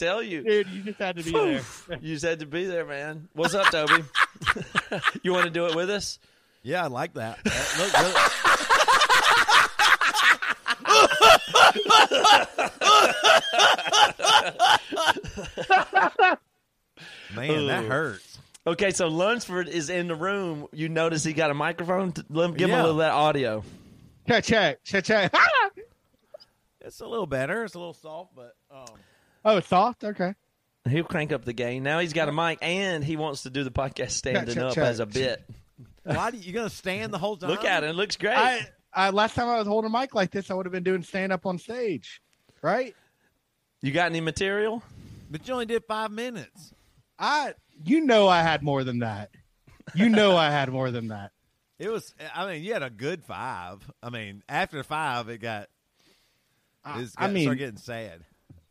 tell you. Dude, you just had to be there. You just had to be there, man. What's up, Toby? you want to do it with us? Yeah, I like that. That looked really- Man, that hurts. Okay, so Lunsford is in the room. You notice he got a microphone. To, let him give him a Yeah. little of that audio. Check, check, check, check. It's a little better. It's a little soft, but um, oh, it's soft. Okay. He'll crank up the game. Now he's got a mic, and he wants to do the podcast standing check, up check. as a bit. why do you, you gonna stand the whole time? Look at it; it looks great. I, I last time I was holding a mic like this, I would have been doing stand up on stage, right? you got any material? But you only did five minutes. I, you know, I had more than that. You know, I had more than that. It was. I mean, you had a good five. I mean, after five, it got. I, It I got, mean, started getting sad.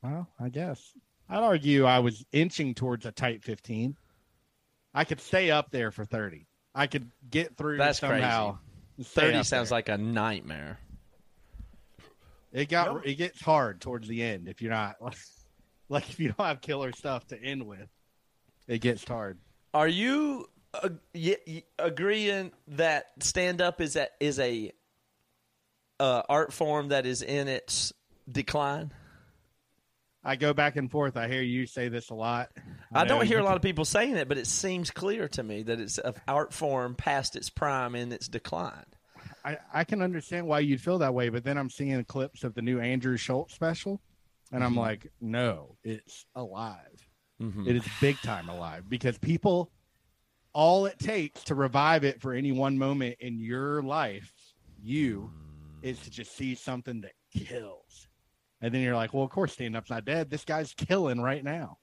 Well, I guess I'd argue I was inching towards a tight fifteen. I could stay up there for thirty. I could get through That's somehow. and stay Thirty sounds there. like a nightmare. it got. It gets hard towards the end if you're not like if you don't have killer stuff to end with. It gets hard. Are you uh, y- y- agreeing that stand up is a is a uh, art form that is in its decline? I go back and forth. I hear you say this a lot. I know don't hear a lot of people saying it, but it seems clear to me that it's an art form past its prime and its decline. I, I can understand why you'd feel that way, but then I'm seeing clips of the new Andrew Schulz special, and I'm mm-hmm. like, no, it's alive. Mm-hmm. It is big time alive because people, all it takes to revive it for any one moment in your life, you, is to just see something that kills. And then you're like, well, of course, stand up's not dead. This guy's killing right now.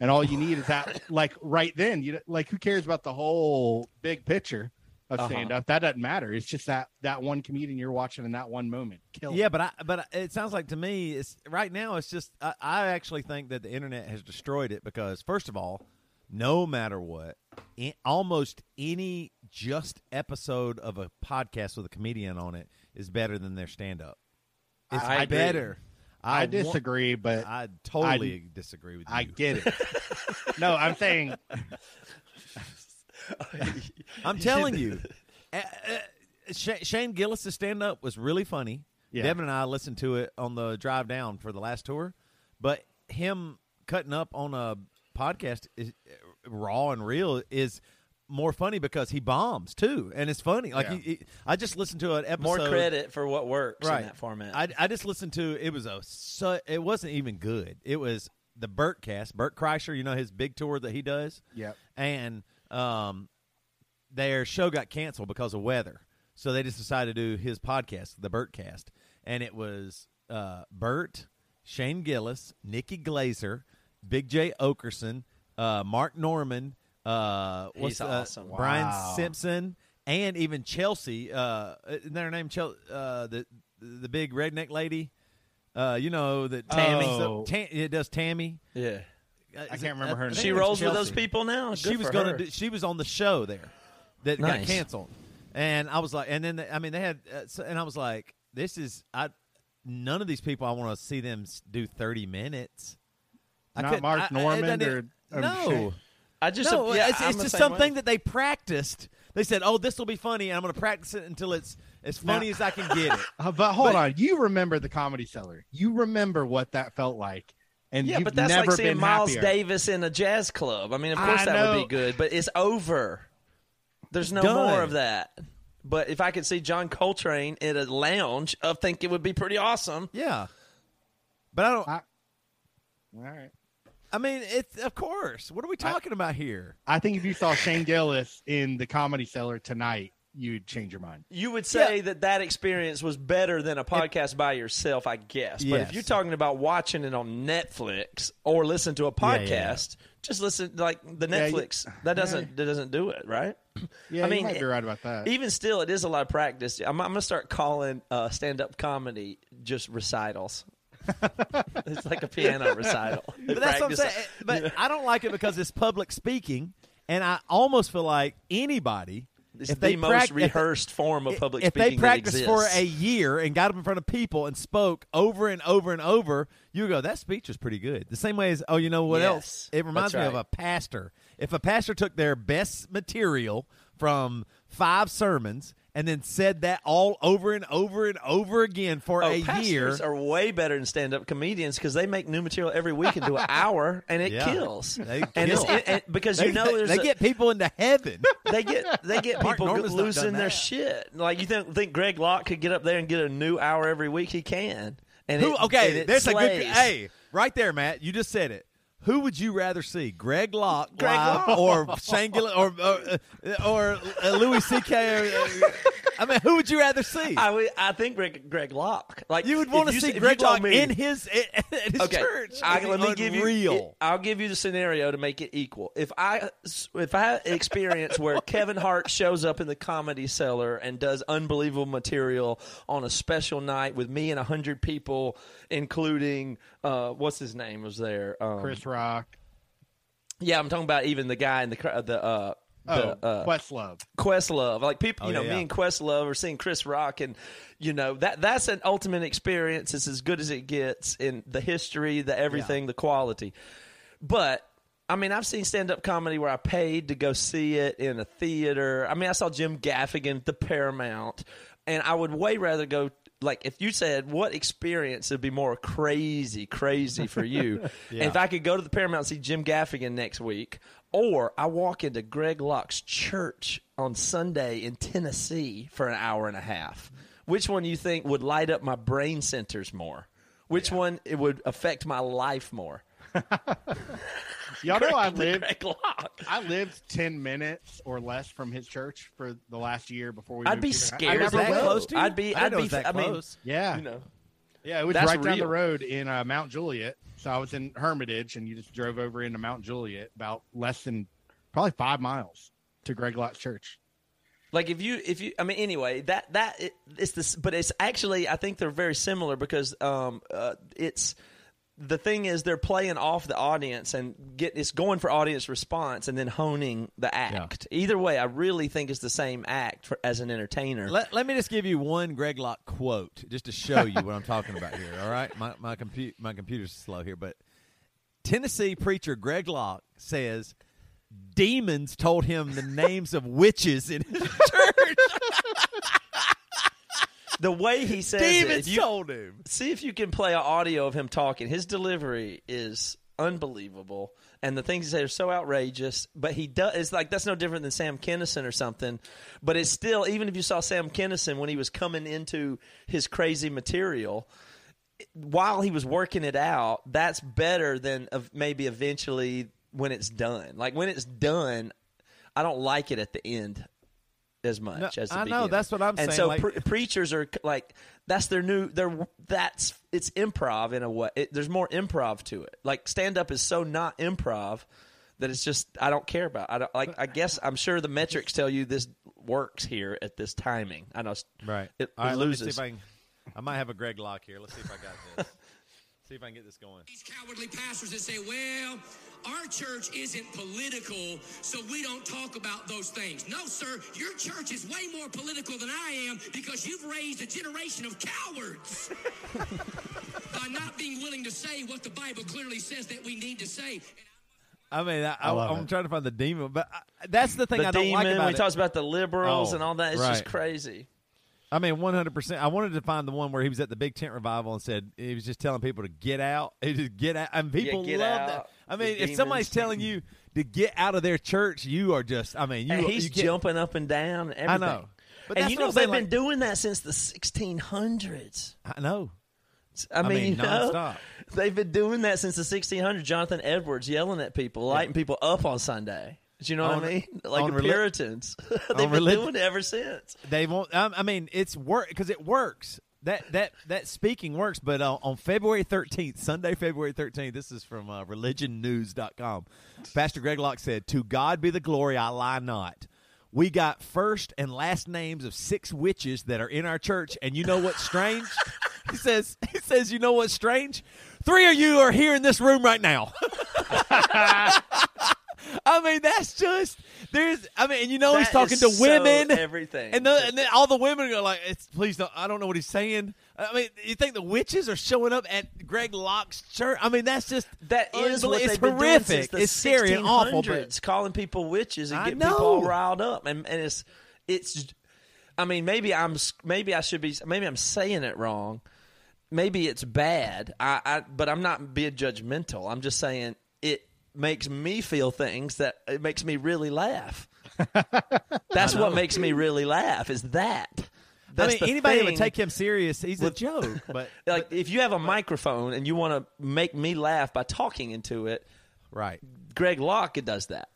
And all you need is that, like, right then, you like, who cares about the whole big picture of Uh-huh. stand up? That doesn't matter. It's just that that one comedian you're watching in that one moment. Kill. Yeah, but I but it sounds like to me it's right now it's just I, I actually think that the internet has destroyed it because first of all, no matter what, in, almost any just episode of a podcast with a comedian on it is better than their stand up. It's I better. I, wa- disagree, but I totally disagree with you. I get it. no, I'm saying I'm telling you, uh, uh, Shane Gillis' stand up was really funny. Yeah. Devin and I listened to it on the drive down for the last tour, but him cutting up on a podcast is uh, raw and real is more funny because he bombs too, and it's funny. Like Yeah. he, he- I just listened to an episode. More credit for what works right in that format. I, I just listened to it was a su- it wasn't even good. It was the Burt cast, Bert Kreischer. You know his big tour that he does Yep. and um, their show got canceled because of weather. So they just decided to do his podcast, the Bertcast, and it was uh, Bert, Shane Gillis, Nikki Glazer, Big Jay Oakerson, uh, Mark Normand, uh, what's He's uh, awesome. Brian Wow. Simpson, and even Chelsea. Uh, isn't that her name? Chel- uh, the the big redneck lady. Uh, you know that Tammy. So, Tam- it does Tammy. yeah. Uh, I can't it- remember her I name. She it's rolls with those people now. she was going to. she was on the show there that got canceled and i was like and then they- i mean they had uh, so, and i was like this is i none of these people i want to see them do 30 minutes I Not couldn't- Mark I- I- it Normand doesn't- or- or no Shane. I just no yeah, it's, it's just something way. that they practiced they said oh this will be funny and i'm going to practice it until it's as funny Now- as i can get it but hold But- on, you remember the Comedy Cellar? You remember what that felt like, and Yeah, you've but that's never like seeing Miles happier. Davis in a jazz club. I mean, of course I that would be good, but it's over. There's no Done. more of that. But if I could see John Coltrane in a lounge, I think it would be pretty awesome. Yeah, but I don't. I- All right. I mean, it's of course. What are we talking about here? I think if you saw Shane Gillis in the Comedy Cellar tonight, you'd change your mind. You would say that that experience was better than a podcast by yourself, I guess. But if you're talking about watching it on Netflix or listen to a Yeah, podcast, yeah. just listen like the Yeah, you- Netflix. that doesn't that doesn't do it, right? Yeah, I mean, you might be right about that. Even still, it is a lot of practice. I'm, I'm going to start calling uh, stand up comedy just recitals. it's like a piano recital. They But that's what I'm practice- saying. But I don't like it because it's public speaking, and I almost feel like anybody. It's if the they most prac- if- rehearsed form of public if speaking they that practiced for exists. a year and got up in front of people and spoke over and over and over, you would go, "That speech was pretty good." The same way as, oh, you know what Yes, else? It reminds that's me of right. a pastor. If a pastor took their best material from five sermons and then said that all over and over and over again for Oh, a year, are way better than stand-up comedians because they make new material every week into an hour, and it Yeah. kills. They and it's, kill. it, and- because they, you know they- there's they a- get people into heaven. they get they get people losing their shit. Like you think think Greg Locke could get up there and get a new hour every week? He can. And Who? it, Okay, and it there's a good. Hey, right there, Matt. You just said it. Who would you rather see, Greg Locke, Greg Locke. or Shane Gillis or or, or uh, Louis C.K. Or, I mean, who would you rather see? I, would- I think Greg, Greg Locke. Like you would want to see s- if you Greg Locke me- in his at his okay, church. I, let me give you. It, I'll give you the scenario to make it equal. If I if I experience where Kevin Hart shows up in the comedy cellar and does unbelievable material on a special night with me and a hundred people, including uh, what's his name was there, um, Chris Rock. Yeah, I'm talking about even the guy in the the uh, Oh, uh, Questlove. Questlove. Like people, Oh, you know, yeah, me yeah. and Questlove are seeing Chris Rock, and you know that that's an ultimate experience. It's as good as it gets in the history, the everything, the quality. But I mean, I've seen stand up comedy where I paid to go see it in a theater. I mean, I saw Jim Gaffigan at the Paramount, and I would way rather go. Like if you said what experience would be more crazy, crazy for you, and if I could go to the Paramount and see Jim Gaffigan next week, or I walk into Greg Locke's church on Sunday in Tennessee for an hour and a half, which one you think would light up my brain centers more? Which one it would affect my life more? Y'all know I lived. Greg Locke. I lived ten minutes or less from his church for the last year before we. I'd moved be here. I scared never that close to you? I'd be. I I'd didn't know be. it was I mean. Yeah, you know, yeah, it was That's right down the road in uh, Mount Juliet. So I was in Hermitage, and you just drove over into Mount Juliet, about less than probably five miles to Greg Locke's church. like if you if you I mean anyway that that it, it's this but it's actually I think they're very similar because um uh, it's the thing is they're playing off the audience and get it's going for audience response and then honing the act. Either way, I really think it's the same act for, as an entertainer. Let, let me just give you one Greg Locke quote just to show you what I'm talking about here. All right, my my compu- my computer's slow here, but Tennessee preacher Greg Locke says demons told him the names of witches in his church. the way he says it, you, told him. see if you can play an audio of him talking. His delivery is unbelievable, and the things he says are so outrageous. But he does. It's like that's no different than Sam Kinison or something. But it's still, even if you saw Sam Kinison when he was coming into his crazy material. While he was working it out, that's better than of maybe eventually when it's done. Like when it's done, I don't like it at the end as much No, as the I know, that's what I'm and saying, And so like- pre- preachers are like that's their new they're that's it's improv in a way it, there's more improv to it like stand up is so not improv that it's just i don't care about i don't like i guess i'm sure the metrics tell you this works here at this timing i know Right. it, All right, it let me see loses if I can. I might have a Greg Locke here. Let's see if I got this. see if I can get this going. These cowardly pastors that say, well, our church isn't political, so we don't talk about those things. No, sir, your church is way more political than I am because you've raised a generation of cowards by not being willing to say what the Bible clearly says that we need to say. I mean, I, I, love am it. trying to find the demon, but I, that's the thing the I don't demon like about when he it. talks about the liberals Oh, and all that it's just crazy I mean, 100. percent I wanted to find the one where he was at the big tent revival and said he was just telling people to get out. He just get out, and people get love that. I mean, if somebody's telling you to get out of their church, you are just. I mean, you. and he's you get- jumping up and down and I know. But and you know they've been doing that since the 1600s. I know. I mean, mean, you know, nonstop. they've been doing that since the 1600s. Jonathan Edwards yelling at people, lighting people up on Sunday. Do you know On- what I mean? Like the Puritans. they've been doing it ever since. They won't. Um, I mean, it's work because it works. That that that speaking works. But uh, on February thirteenth, Sunday, February thirteenth, this is from uh, ReligionNews.com. Pastor Greg Locke said, "To God be the glory. I lie not." We got first and last names of six witches that are in our church, and you know what's strange? he says, "He says, you know what's strange? Three of you are here in this room right now." I mean, that's just there's. I mean, and you know he's That talking is to so women, everything. and, the, and then all the women are like, it's, "Please don't." I don't know what he's saying. I mean, you think the witches are showing up at Greg Locke's church? I mean, that's just That is what they've it's been doing horrific. since the it's scary and awful. 1600s, But calling people witches and I getting people all know. riled up, and and it's it's. I mean, maybe I'm maybe I should be maybe I'm saying it wrong. Maybe it's bad. I, I but I'm not being judgmental. I'm just saying makes me feel things that it makes me really laugh. That's what makes me really laugh. Is that. I mean, anybody that would take him serious, he's a joke. But like if you have a microphone and you want to make me laugh by talking into it, right, Greg Locke does that.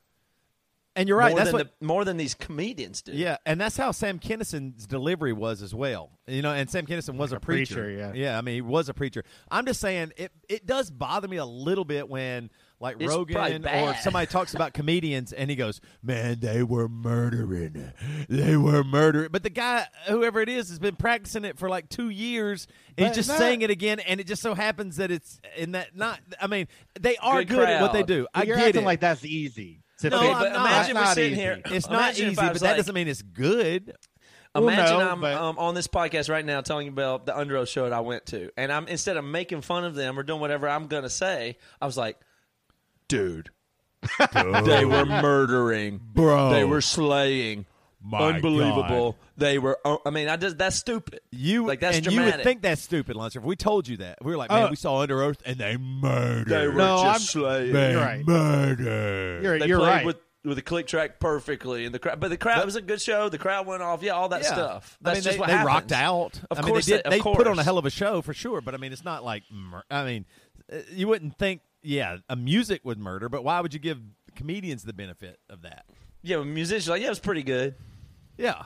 and you're right. More That's than what. the, more than these comedians do. yeah, and that's how Sam Kinison's delivery was as well. You know, and Sam Kinnison was a, a preacher, preacher. yeah. yeah. I mean, he was a preacher. I'm just saying it. It does bother me a little bit when like It's Rogan or somebody talks about comedians and he goes, "Man, they were murdering. They were murdering." But the guy, whoever it is, has been practicing it for like two years. And he's just that- saying it again, and it just so happens that it's in that not. I mean, they are Good good, at what they crowd. do. I You're get acting it. like that's easy. to No, fix. But not. imagine we're sitting easy. here. it's not imagine easy, but was that doesn't mean it's good. Well, Imagine no, I'm but- um, on this podcast right now telling you about the Underoath show that I went to, and I'm instead of making fun of them or doing whatever I'm going to say, I was like, "Dude, they were murdering, Bro. They were slaying, My unbelievable. They were. uh, I mean, I just that's stupid. You like that's and dramatic. you would think that's stupid, Lancer. If we told you that, we were like, man, Oh. we saw Underoath and they murdered. they were No, just I'm- slaying. they You're right. murdered. You're, They you're played right. with with the click track perfectly, and the crowd. But the crowd But- was a good show. The crowd went off. Yeah, all that Yeah. stuff. I That's mean, just they, what they happens. rocked out. Of I course mean, they, they- did, of they put on a hell of a show for sure. But I mean, it's not like I mean, uh, you wouldn't think. Yeah, a music would murder, but why would you give comedians the benefit of that? Yeah, musicians like yeah, it was pretty good. Yeah.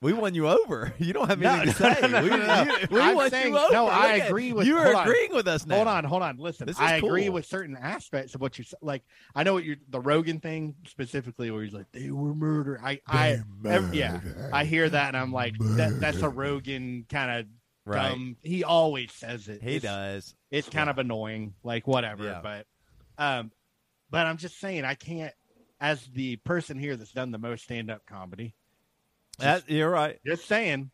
We won you over. You don't have No, anything to say. no, no, we, no, no. we I'm won saying- you over. no, I Look at- agree with- You are hold on. agreeing with us now. Hold on, hold on. Listen, This is I agree cool. with certain aspects of what you said. Like, I know what you're the Rogan thing specifically, where he's like, they were murder. I, I, ev- yeah, I hear that, and I'm like, that, that's a Rogan kind of Right. dumb. He always says it. He It's- does. It's kind of annoying, like whatever. Yeah. But, um, but I'm just saying, I can't. As the person here that's done the most stand up comedy, That, you're right. just saying,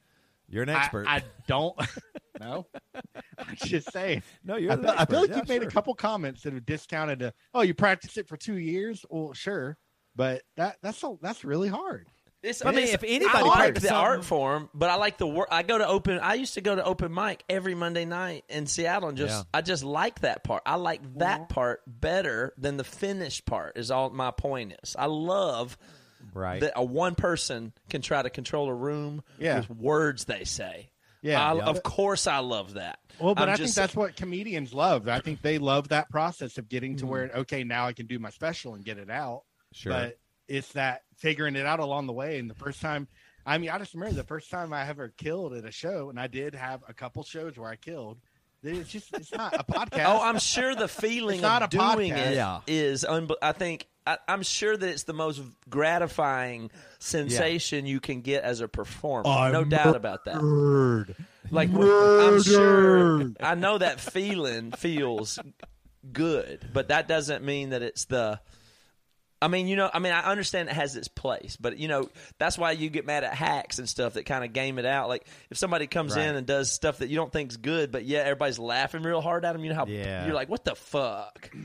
You're an expert. I don't. no, I'm just saying. no, you're I feel, I feel like Yeah, you've made a couple comments that have discounted. A, oh, you practiced it for two years? Well, sure, but that that's a, that's really hard. It's, I mean, it's- if anybody I like the something- art form, but I like the work. I go to open. I used to go to open mic every Monday night in Seattle, and just Yeah. I just like that part. I like that part better than the finished part. Is all my point is. I love Right. that a one person can try to control a room Yeah. with words they say. Yeah. I, Yeah. of course I love that. Well, but I'm i think that's what comedians love. I think they love that process of getting Mm-hmm. to where okay, now I can do my special and get it out. Sure. But it's that figuring it out along the way. And the first time, I mean, I just remember the first time I ever killed at a show, and I did have a couple shows where I killed. It's just it's not a podcast. Oh, I'm sure the feeling of doing podcast. it Yeah. is. Unbe- I think I, I'm sure that it's the most gratifying sensation you can get as a performer. no doubt about that. Like I'm sure I know that feeling feels good, but that doesn't mean that it's the. I mean, you know, I mean, I understand it has its place, but you know, that's why you get mad at hacks and stuff that kind of game it out. Like if somebody comes Right. in and does stuff that you don't think's good, but yeah, everybody's laughing real hard at them. You know how Yeah. you're like, what the fuck?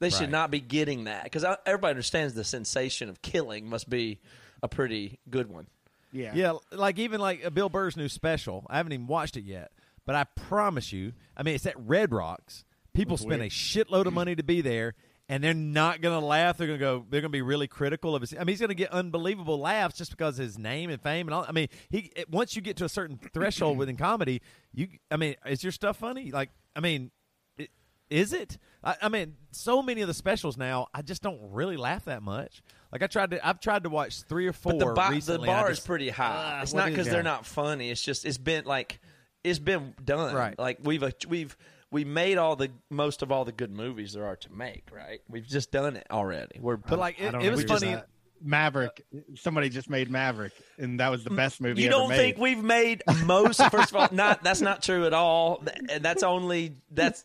They should not be getting that because everybody understands the sensation of killing must be a pretty good one. yeah, Yeah, like even like uh, Bill Burr's new special. I haven't even watched it yet, but I promise you, I mean, it's at Red Rocks. People spend a shitload of money to be there, and they're not going to laugh. They're going to go. They're going to be really critical of his. I mean, he's going to get unbelievable laughs just because of his name and fame and all. I mean, he once you get to a certain threshold within comedy, you. I mean, is your stuff funny? Like, I mean, it, is it? I, I mean, so many of the specials now, I just don't really laugh that much. Like I tried to, I've tried to watch three or four But the, bo- recently. I bar just- is pretty high. Ah, it's not because they're not funny. It's just it's been like it's been done. Right. Like we've uh, we've we made all the most of all the good movies there are to make. Right. We've just done it already. We're But like, it, it was funny. that. Maverick. Somebody just made Maverick, and that was the mm, best movie. you don't made. think we've made most? First of all, not that's not true at all. Th- That's only that's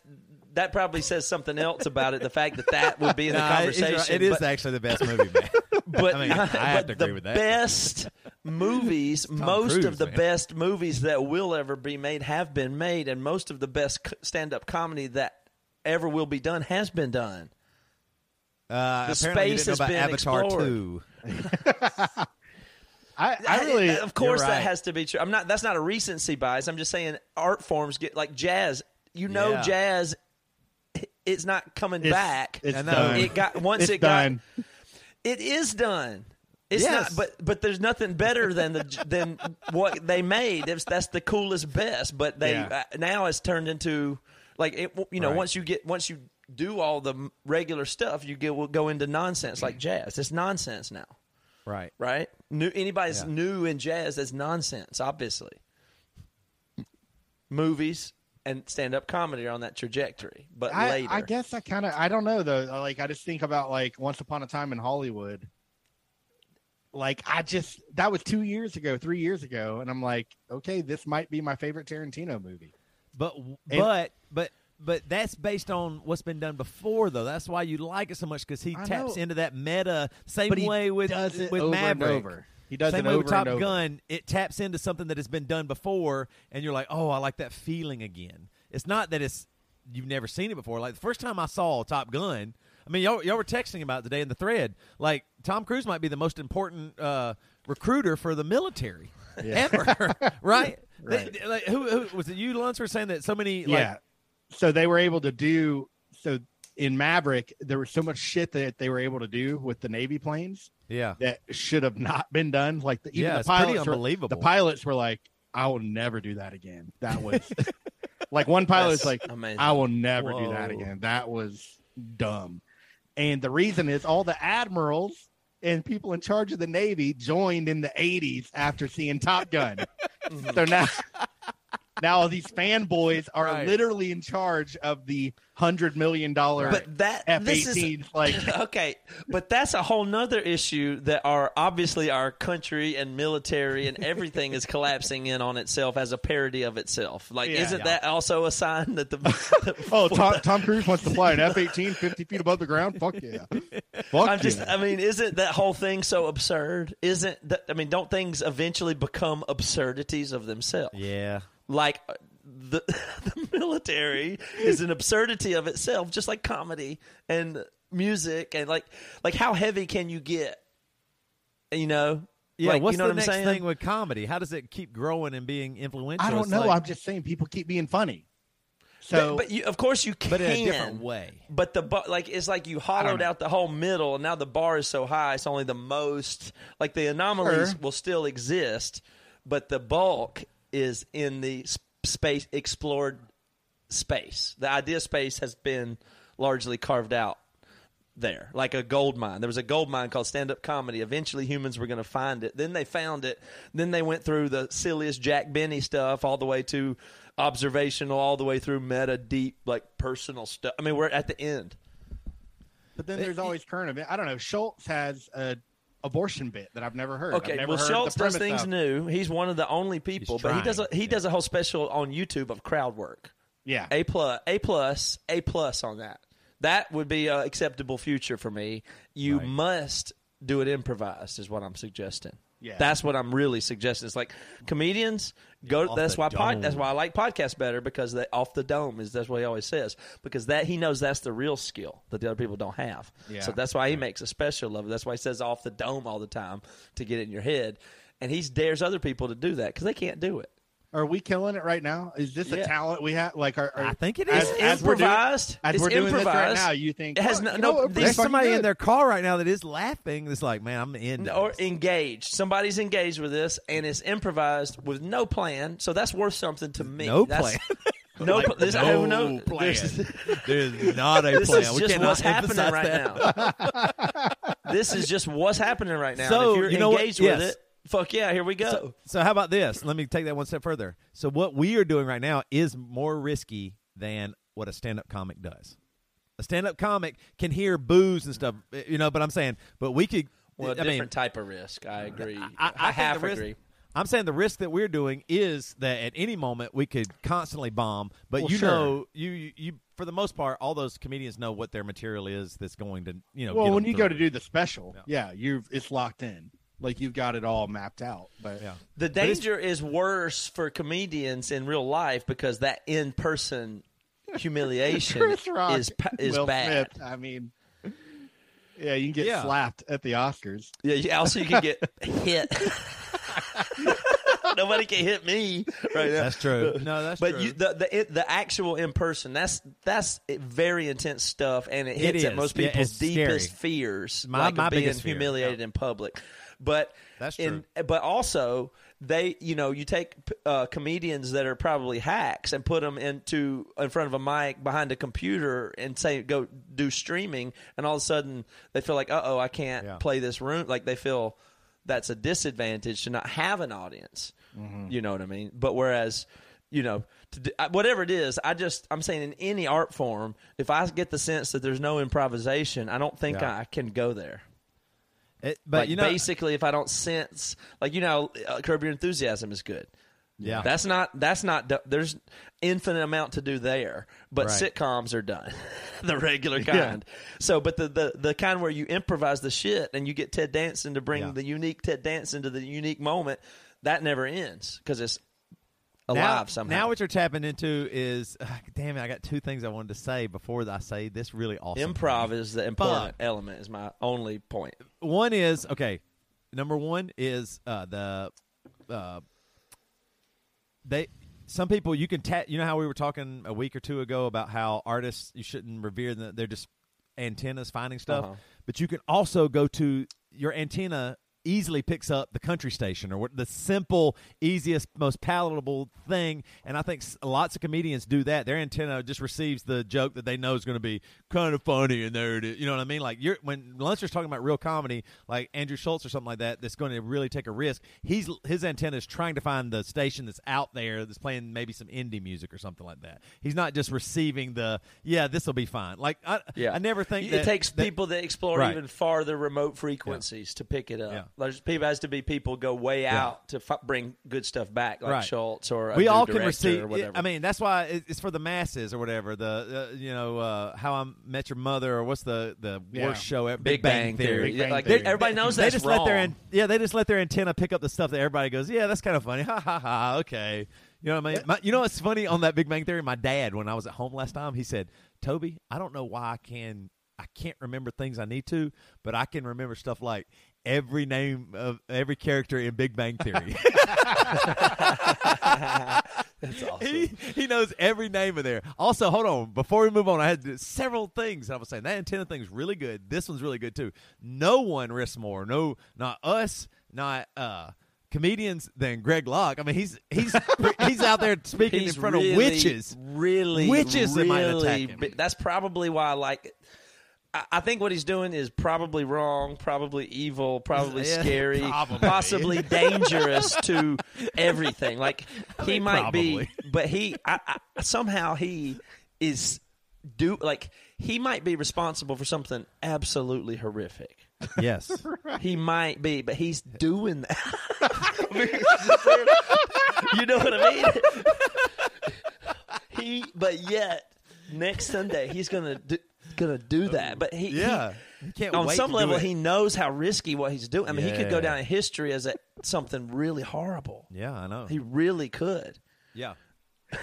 that probably says something else about it. The fact that that would be in the Nah, conversation. it is but- actually the best movie, man. but I mean, I have to but the agree with that. Best movies, most Cruise, of the man. best movies that will ever be made have been made, and most of the best stand-up comedy that ever will be done has been done. Uh, The apparently you space didn't know has about been Avatar explored. two. I, I really, of course, you're that has to be true. I'm not. That's not a recency bias. I'm just saying art forms get like jazz. You know, Yeah. jazz. It's not coming it's, back. It's I done. It got once it's it got done. It is done. It's Yes. not, but but there's nothing better than the than what they made. It's, that's the coolest, best. But they Yeah. uh, now it's turned into like it. You know, Right. once you get once you do all the regular stuff, you get will go into nonsense like jazz. It's nonsense now, Right. right? New anybody's Yeah. new in jazz that's nonsense. Obviously, movies and stand up comedy are on that trajectory, but I, later. I guess I kind of I don't know though. Like I just think about like Once Upon a Time in Hollywood. Like I just that was two years ago, three years ago, and I'm like, okay, this might be my favorite Tarantino movie. But And- but but but that's based on what's been done before, though. That's why you like it so much because he I taps know. into that meta. Same way with with Maverick. He does Same it way over with Top. Gun. It taps into something that has been done before, and you're like, oh, I like that feeling again. It's not that it's you've never seen it before. Like the first time I saw Top Gun, I mean, y'all, y'all were texting about it today in the thread. Like Tom Cruise might be the most important uh, recruiter for the military ever, right? Right. They- like, who, who was it? You, Luns, were saying that so many. Like, yeah. So they were able to do so in Maverick. There was so much shit that they were able to do with the Navy planes yeah. that should have not been done. Like the, even Yeah, the pretty pilots, were, unbelievable. the pilots were like, "I will never do that again." That was like one pilot was like, amazing. "I will never do that again." That was dumb. And the reason is all the admirals and people in charge of the Navy joined in the '80s after seeing Top Gun. Mm-hmm. so now. Now these fanboys are Right. literally in charge of the hundred million dollar But that F this is eighteen. Like okay, but that's a whole nother issue that our obviously our country and military and everything is collapsing in on itself as a parody of itself. Like, Yeah. isn't Yeah. that also a sign that the, the Oh, Tom, Tom Cruise wants to fly an F 18 50 feet above the ground? Fuck yeah. Fuck I'm just, yeah. I mean, isn't that whole thing so absurd? Isn't that, I mean, don't things eventually become absurdities of themselves? Yeah. Like, uh, the, the military is an absurdity of itself, just like comedy and music and like, like how heavy can you get? You know? Yeah, Like, what's you know the what I'm next saying? thing with comedy? How does it keep growing and being influential? I don't It's know. like- I'm just saying people keep being funny. So, but, but you, of course you can, but in a different way. But the bar, like it's like you hollowed out the whole middle, and now the bar is so high, it's only the most. Like the anomalies Sure. will still exist, but the bulk is in the space explored space. The idea space has been largely carved out there, like a gold mine. There was a gold mine called stand up comedy. Eventually, humans were going to find it. Then they found it. Then they went through the silliest Jack Benny stuff, all the way to observational, all the way through meta, deep, like personal stuff. I mean, we're at the end. but then there's always current event. I don't know. Schulz has a abortion bit that I've never heard. I've Okay, never well, heard Schulz the does things of. new. He's one of the only people, but he does a, he yeah. does a whole special on YouTube of crowd work. Yeah. A plus, A plus, A plus on that. That would be an acceptable future for me. You Right. must do it improvised, is what I'm suggesting. Yeah. that's what I'm really suggesting. It's like comedians go. off that's why pod, that's why I like podcasts better because they off the dome is that's what he always says because that he knows that's the real skill that the other people don't have. Yeah. So that's why he makes a special of it. That's why he says off the dome all the time to get it in your head, and he dares other people to do that because they can't do it. Are we killing it right now? Is this Yeah. a talent we have? Like, are, are I think it is as, is. as we're doing, improvised. as it's we're doing this right improvised. now, you think It has "Oh, no- you no- know what, There's fucking somebody in their car right now that is laughing. That's like, man, I'm in. or engaged. Somebody's engaged with this, and it's improvised with no plan. So that's worth something to me. No That's- plan. No, Like, pl- this, I no have no plan. there's- There's not a This plan. This is we just cannot what's happening right that. now. this is just what's happening right now. So, and if you're you know what? engaged with Yes. it, fuck yeah, here we go. So, so how about this? Let me take that one step further. So what we are doing right now is more risky than what a stand-up comic does. A stand-up comic can hear boos and stuff, eh, you know. But I'm saying, but we could. well, a I different mean, type of risk. I agree. I, I, I think half the risk, agree. I'm saying the risk that we're doing is that at any moment we could constantly bomb. But Well, you sure. know, you, you you for the most part, all those comedians know what their material is that's going to you know. Well, get when them you go to do the special, yeah, you've it's locked in. Like you've got it all mapped out. But yeah. The But danger is worse for comedians in real life because that in person humiliation Rock is pa- is Will bad. Smith, I mean, yeah, you can get Yeah. slapped at the Oscars. Yeah, you- also you can get hit. Nobody can hit me right now. That's true. No, that's but true. you, the the it, the actual in person that's that's very intense stuff, and it It hits at most people's it's deepest scary. fears, My- like my of being biggest fear. humiliated in public. But That's in, but also they, you know, you take uh, comedians that are probably hacks and put them into in front of a mic behind a computer and say go do streaming, and all of a sudden they feel like, uh oh, I can't Yeah. play this room. Like they feel that's a disadvantage to not have an audience. Mm-hmm. You know what I mean? But whereas, you know, to do, whatever it is, I just I'm saying in any art form, if I get the sense that there's no improvisation, I don't think Yeah. I can go there. It- but like you know, basically, if I don't sense, like you know, uh, Curb Your Enthusiasm is good. yeah, That's not. That's not. There's infinite amount to do there, but Right. sitcoms are done, the regular kind. So, but the, the the kind where you improvise the shit and you get Ted Danson to bring Yeah. the unique Ted Danson to the unique moment, that never ends because it's alive now, somehow. Now what you're tapping into is, uh, damn it! I got two things I wanted to say before I say this really awesome. Improv thing. is the important element. Is my only point. One is okay. Number one is uh, the uh, they. Some people you can tap. You know how we were talking a week or two ago about how artists you shouldn't revere them. They're just antennas finding stuff. Uh-huh. But you can also go to your antenna easily picks up the country station or what the simple, easiest, most palatable thing. And I think lots of comedians do that. Their antenna just receives the joke that they know is going to be kind of funny, and there it is. You know what I mean? Like you're when Lunster's talking about real comedy, like Andrew Schulz or something like that, that's going to really take a risk. He's his antenna is trying to find the station that's out there that's playing maybe some indie music or something like that. He's not just receiving the yeah, this will be fine. Like I, Yeah, I never think it that, takes that- people that explore Right. even farther remote frequencies to pick it up. Yeah. There's people has to be people go way out to f- bring good stuff back, like Right. Schulz or a we new all can director receive. Or whatever. I mean, that's why it's for the masses or whatever. The uh, you know uh, how I met your mother or what's the the Yeah. worst show ever? Big, Bang, Theory. Big Bang like Theory. everybody knows they that's just wrong. let their an- yeah they just let their antenna pick up the stuff that everybody goes yeah that's kind of funny ha ha ha okay you know what I mean my, you know what's funny on that Big Bang Theory my dad when I was at home last time he said Toby I don't know why I can I can't remember things I need to but I can remember stuff like every name of every character in Big Bang Theory that's awesome. he, he knows every name of there. Also, hold on. Before we move on, I had several things I was saying. That antenna thing's really good. This one's really good too. No one risks more. No, not us, not uh comedians than Greg Locke. I mean, he's he's he's out there speaking He's in front really, of witches. Really, Witches that might attack him. That's probably why I like it. I- I think what he's doing is probably wrong, probably evil, probably Yeah, scary, probably. possibly dangerous to everything. Like he mean, might be, but he I, I, somehow he is do like he might be responsible for something absolutely horrific. Yes. He might be, but he's doing that. you know what I mean? he, but yet next Sunday he's gonna do, gonna do uh, that. But he, he- Yeah. He can't on wait some level, he knows how risky what he's doing. I mean, he could go down in history as a, something really horrible. Yeah, I know. He really could. yeah.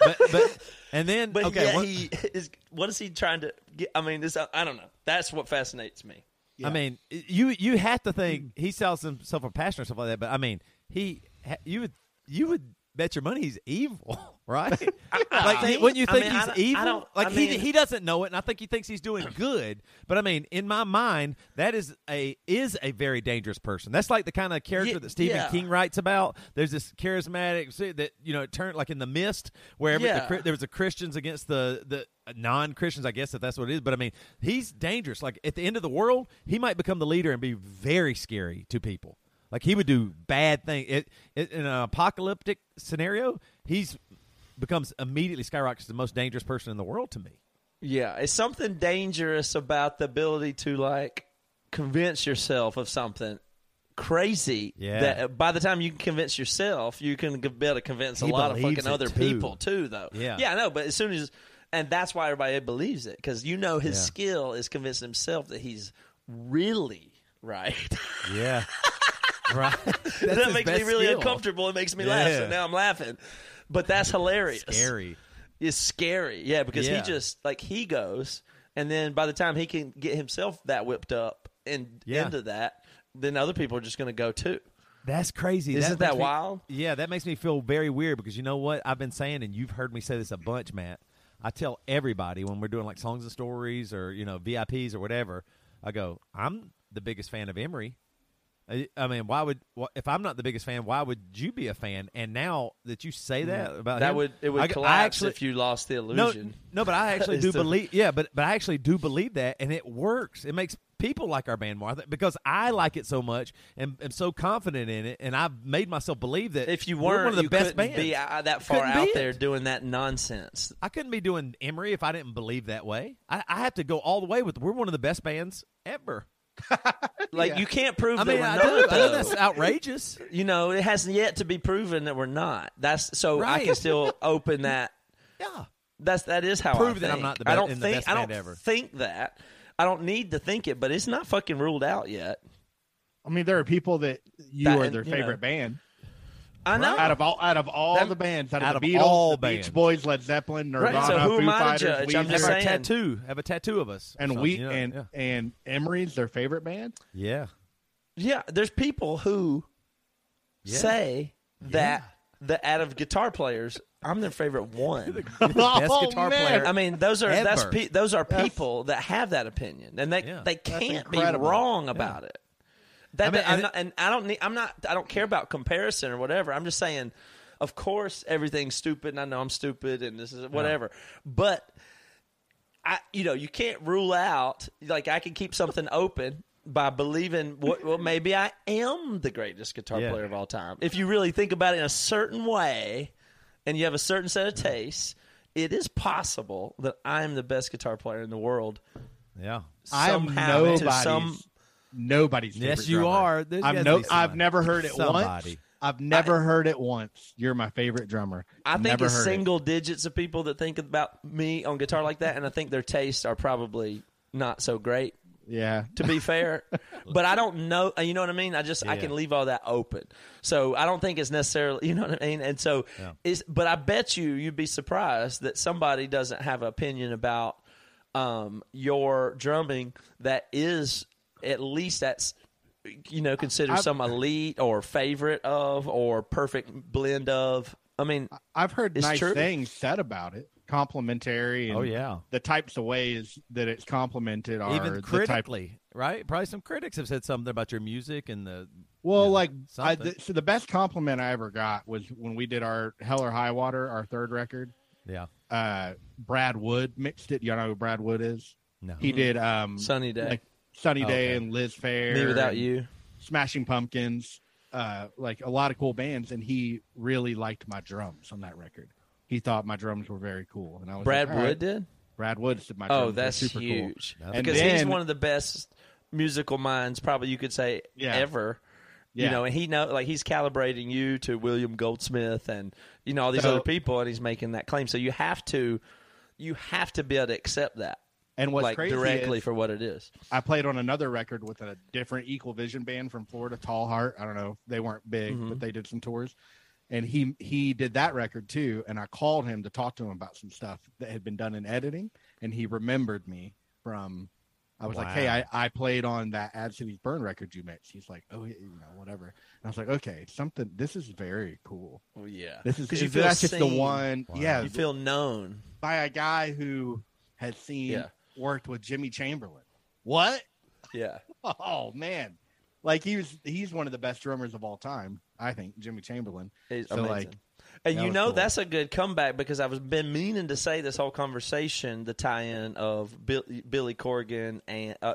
but but and then But okay, yet one- he is. What is he trying to get? I mean, this. I don't know. That's what fascinates me. I mean, you you have to think he sells himself a passion or stuff like that. But I mean, he you would you would bet your money he's evil, right? Like, think- wouldn't you I think mean, he's I evil? don't- like I he mean- he doesn't know it, and I think he thinks he's doing good. But I mean, in my mind, that is a is a very dangerous person. That's like the kind of character Ye- that Stephen yeah. King writes about. There's this charismatic that you know it turned like in the mist where every, Yeah. Chri- there was the Christians against the the uh, non Christians. I guess if that's what it is. But I mean, he's dangerous. Like at the end of the world, he might become the leader and be very scary to people. Like he would do bad things. It, it, in an apocalyptic scenario, he's becomes immediately skyrockets the most dangerous person in the world to me. Yeah, it's something dangerous about the ability to like convince yourself of something crazy. Yeah. That uh, by the time you can convince yourself, you can be able to convince a lot of fucking other too. people too, though. Yeah. Yeah, I know. But as soon as, and that's why everybody believes it because you know his Yeah. skill is convincing himself that he's really right. Yeah. right. That makes me really skill. uncomfortable. It makes me laugh. So now I'm laughing. But that's hilarious Scary. is scary. Yeah, because Yeah. he just like he goes, and then by the time he can get himself that whipped up and Yeah. into that, then other people are just going to go too. That's crazy. Isn't that makes me- wild? Yeah, that makes me feel very weird because you know what I've been saying, and you've heard me say this a bunch, Matt. I tell everybody when we're doing like songs and stories or you know VIPs or whatever, I go, I'm the biggest fan of Emery. I, I mean, why would if I'm not the biggest fan, why would you be a fan? And now that you say that mm. about That him, would it would I, collapse I actually, if you lost the illusion. no, but I actually do believe. Yeah, but but I actually do believe that, and it works. It makes people like our band more because I like it so much and am so confident in it, and I've made myself believe that If you we're weren't, one of the you best bands. be that far out there doing that nonsense. I couldn't be doing Emery if I didn't believe that way. I, I have to go all the way with. We're one of the best bands ever. Like you can't prove I that mean, we're I not. know, I know though. that's outrageous. you know, it hasn't yet to be proven that we're not. That's so I can still open that Yeah, That's that is how Prove I that I'm not the I don't in the think best I band don't ever. think that. I don't need to think it, but it's not fucking ruled out yet. I mean, there are people that you That- are their you know. favorite band. I know. Out of all out of all That- the bands, out, out of the Beatles, all the bands. Beach Boys, Led Zeppelin, Right, Nirvana, so who Foo am I to Fighters, judge? I'm just have a tattoo. Have a tattoo of us. and So, we you know, and yeah. and Emery's their favorite band. yeah. yeah, there's people who Yeah. say that the out of guitar players, I'm their favorite one. You're the best Oh, guitar man. player. I mean, those are that's pe- those are people that have that opinion, and they Yeah. they can't be wrong about it. That, I mean, I'm and- not, and I don't need. I'm not. I don't care about comparison or whatever. I'm just saying. Of course, everything's stupid, and I know I'm stupid, and this is whatever. But I, you know, you can't rule out. Like I can keep something open by believing. What, well, maybe I am the greatest guitar Yeah. player of all time. If you really think about it in a certain way, and you have a certain set of mm-hmm. tastes, it is possible that I'm the best guitar player in the world. yeah. I am somehow to nobody's some nobody's. Yes, you drummer. are. There's I've no, I've never heard it Somebody. once. I've never heard it once. You're my favorite drummer. I think never it's heard it. single digits of people that think about me on guitar like that, and I think their tastes are probably not so great. Yeah, To be fair, but I don't know. You know what I mean? I just I can leave all that open. So I don't think it's necessarily. You know what I mean? And so Yeah. is. But I bet you you'd be surprised that somebody doesn't have an opinion about um, your drumming that is at least that's you know considered I've- some elite or favorite of or perfect blend of. I mean, I've heard nice true. things said about it. Complimentary. And Oh, yeah. the types of ways that it's complimented are Even the type. critically, right? Probably some critics have said something about your music and the. Well, Yeah, like I, something. th- so the best compliment I ever got was when we did our Hell or High Water, our third record. Yeah. Uh, Brad Wood mixed it. You know who Brad Wood is? No. He did um, Sunny Day. like Sunny Day Okay. and Liz Phair. me without you. Smashing Pumpkins, uh, like a lot of cool bands, and he really liked my drums on that record. He thought my drums were very cool, and I was Brad like, Wood right." did. Brad Wood said my drums Oh, were that's super cool. huge. That's And because he's one of the best musical minds, probably you could say Yeah. ever. You know, and he know like he's calibrating you to William Goldsmith and you know all these So- other people, and he's making that claim. So you have to, you have to be able to accept that, And what's like crazy directly is for what it is. I played on another record with a different Equal Vision band from Florida, Tallhart. I don't know, they weren't big, Mm-hmm. but they did some tours. And he he did that record too. And I called him to talk to him about some stuff that had been done in editing, and he remembered me from I was like, "Hey, I, I played on that As Cities Burn record you mixed." He's like, "Oh, you know, whatever." And I was like, "Okay, something. This is very cool. Well, yeah. This is 'Cause you feel that's just the seen. one. Yeah, You feel known. by a guy who has seen Yeah. Worked with Jimmy Chamberlin. What? Yeah. Oh man, like he was. He's one of the best drummers of all time. I think Jimmy Chamberlin. It's So, amazing. like, and you know cool. that's a good comeback because I was been meaning to say this whole conversation, the tie-in of Bill, Billy Corgan and uh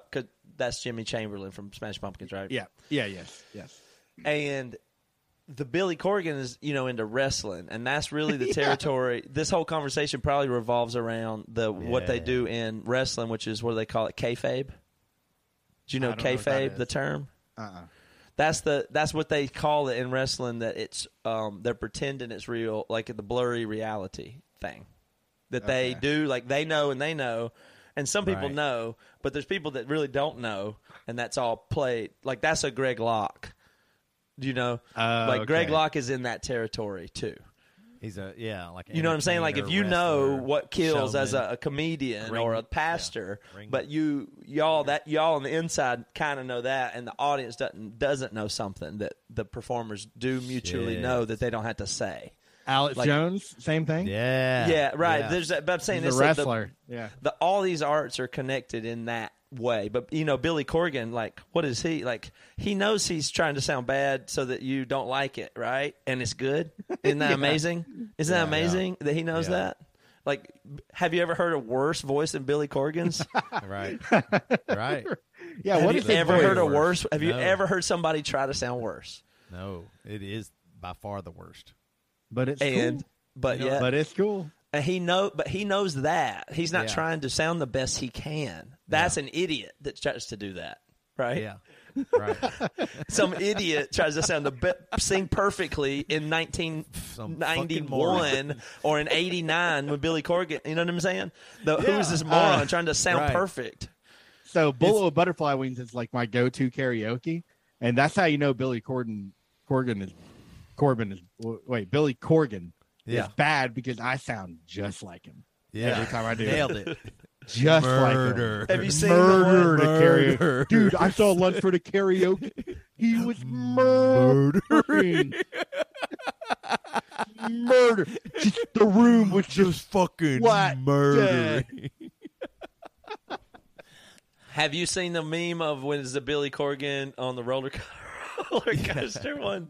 that's Jimmy Chamberlin from Smash Pumpkins, right? Yeah. Yeah. Yes. Yes. and the Billy Corgan is you know into wrestling, and that's really the territory. This whole conversation probably revolves around the what they do in wrestling, which is what do they call it, kayfabe. Do you know don't know kayfabe, the term? Uh. uh That's the that's what they call it in wrestling. That it's um they're pretending it's real, like the blurry reality thing that they do. Like they know and they know, and some people Right. know, but there's people that really don't know, and that's all played. Like that's a Greg Locke. Do you know? Oh, like Greg okay. Locke is in that territory too. He's a yeah, like You know what I'm saying? Like if you know what kills as a, a comedian Ring- or a pastor, ring- but you y'all that y'all on the inside kind of know that, and the audience doesn't doesn't know something that the performers do mutually Shit. know that they don't have to say. Alex Like- Jones, same thing. yeah, Yeah, right. yeah. There's that, but I'm saying He's this a like, the- wrestler. yeah. the all these arts are connected in that way. But you know, Billy Corgan, like, what is he like? He knows he's trying to sound bad so that you don't like it, right? And it's good. Isn't that amazing? Isn't that Yeah, amazing that he knows Yeah. that? Like, have you ever heard a worse voice than Billy Corgan's? right, right. Yeah. have What you is ever voice? heard a worse? worse? Have you ever heard somebody try to sound worse? No, it is by far the worst. But it's And cool. but You know, yeah, But it's cool. And he know, but he knows that he's not Yeah. trying to sound the best he can. That's an idiot that tries to do that, right? Yeah, right. Some idiot tries to sound the be- sing perfectly in Some fucking moron. 1991 or in 89 when Billy Corgan. You know what I'm saying? The, Yeah. Who's this moron Uh, trying to sound right. perfect? So Bullet with Butterfly Wings is like my go-to karaoke, and that's how you know Billy Corgan Corgan is Corbin is wait Billy Corgan Yeah. is bad because I sound just like him Yeah, every time I do nailed it. Just Murder. like him. Have you seen murder the to one? karaoke. Murder. Dude, I saw lunch for the karaoke. He was murdering. Murder. Just the room was just fucking What? murdering. Have you seen the meme of when is the Billy Corgan on the roller, co- roller coaster one?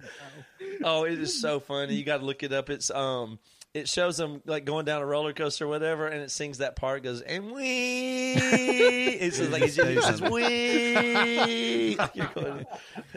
Oh, it is so funny. You got to look it up. It's um, it shows them like going down a roller coaster or whatever, and it sings that part. Goes and we. It's just like it's just, it's we.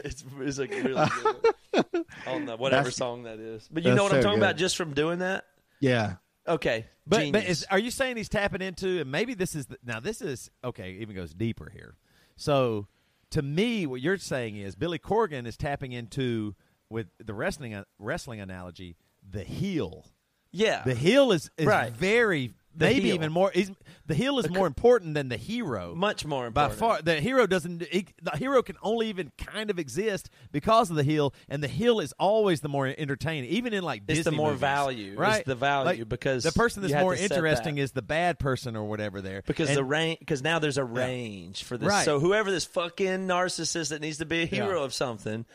It's it's like really good. On the whatever That's- song that is, but you know what I'm talking good. about just from doing that. yeah. Okay, But, but is, are you saying he's tapping into? And maybe this is the, now. This is okay. Even goes deeper here. So, to me, what you're saying is Billy Corgan is tapping into with the wrestling uh, wrestling analogy, the heel. yeah, The heel is, is Right. very The maybe heel. even more. Is, the heel is more important than the hero. much more by far, the hero doesn't. He, the hero can only even kind of exist because of the heel, and the heel is always the more entertaining, even in like It's the more movies, value. It's right? the value Like, because the person that's more interesting that. is the bad person or whatever there. because And- the range because now there's a range for this. Right. So whoever this fucking narcissist that needs to be a hero Yeah. of something,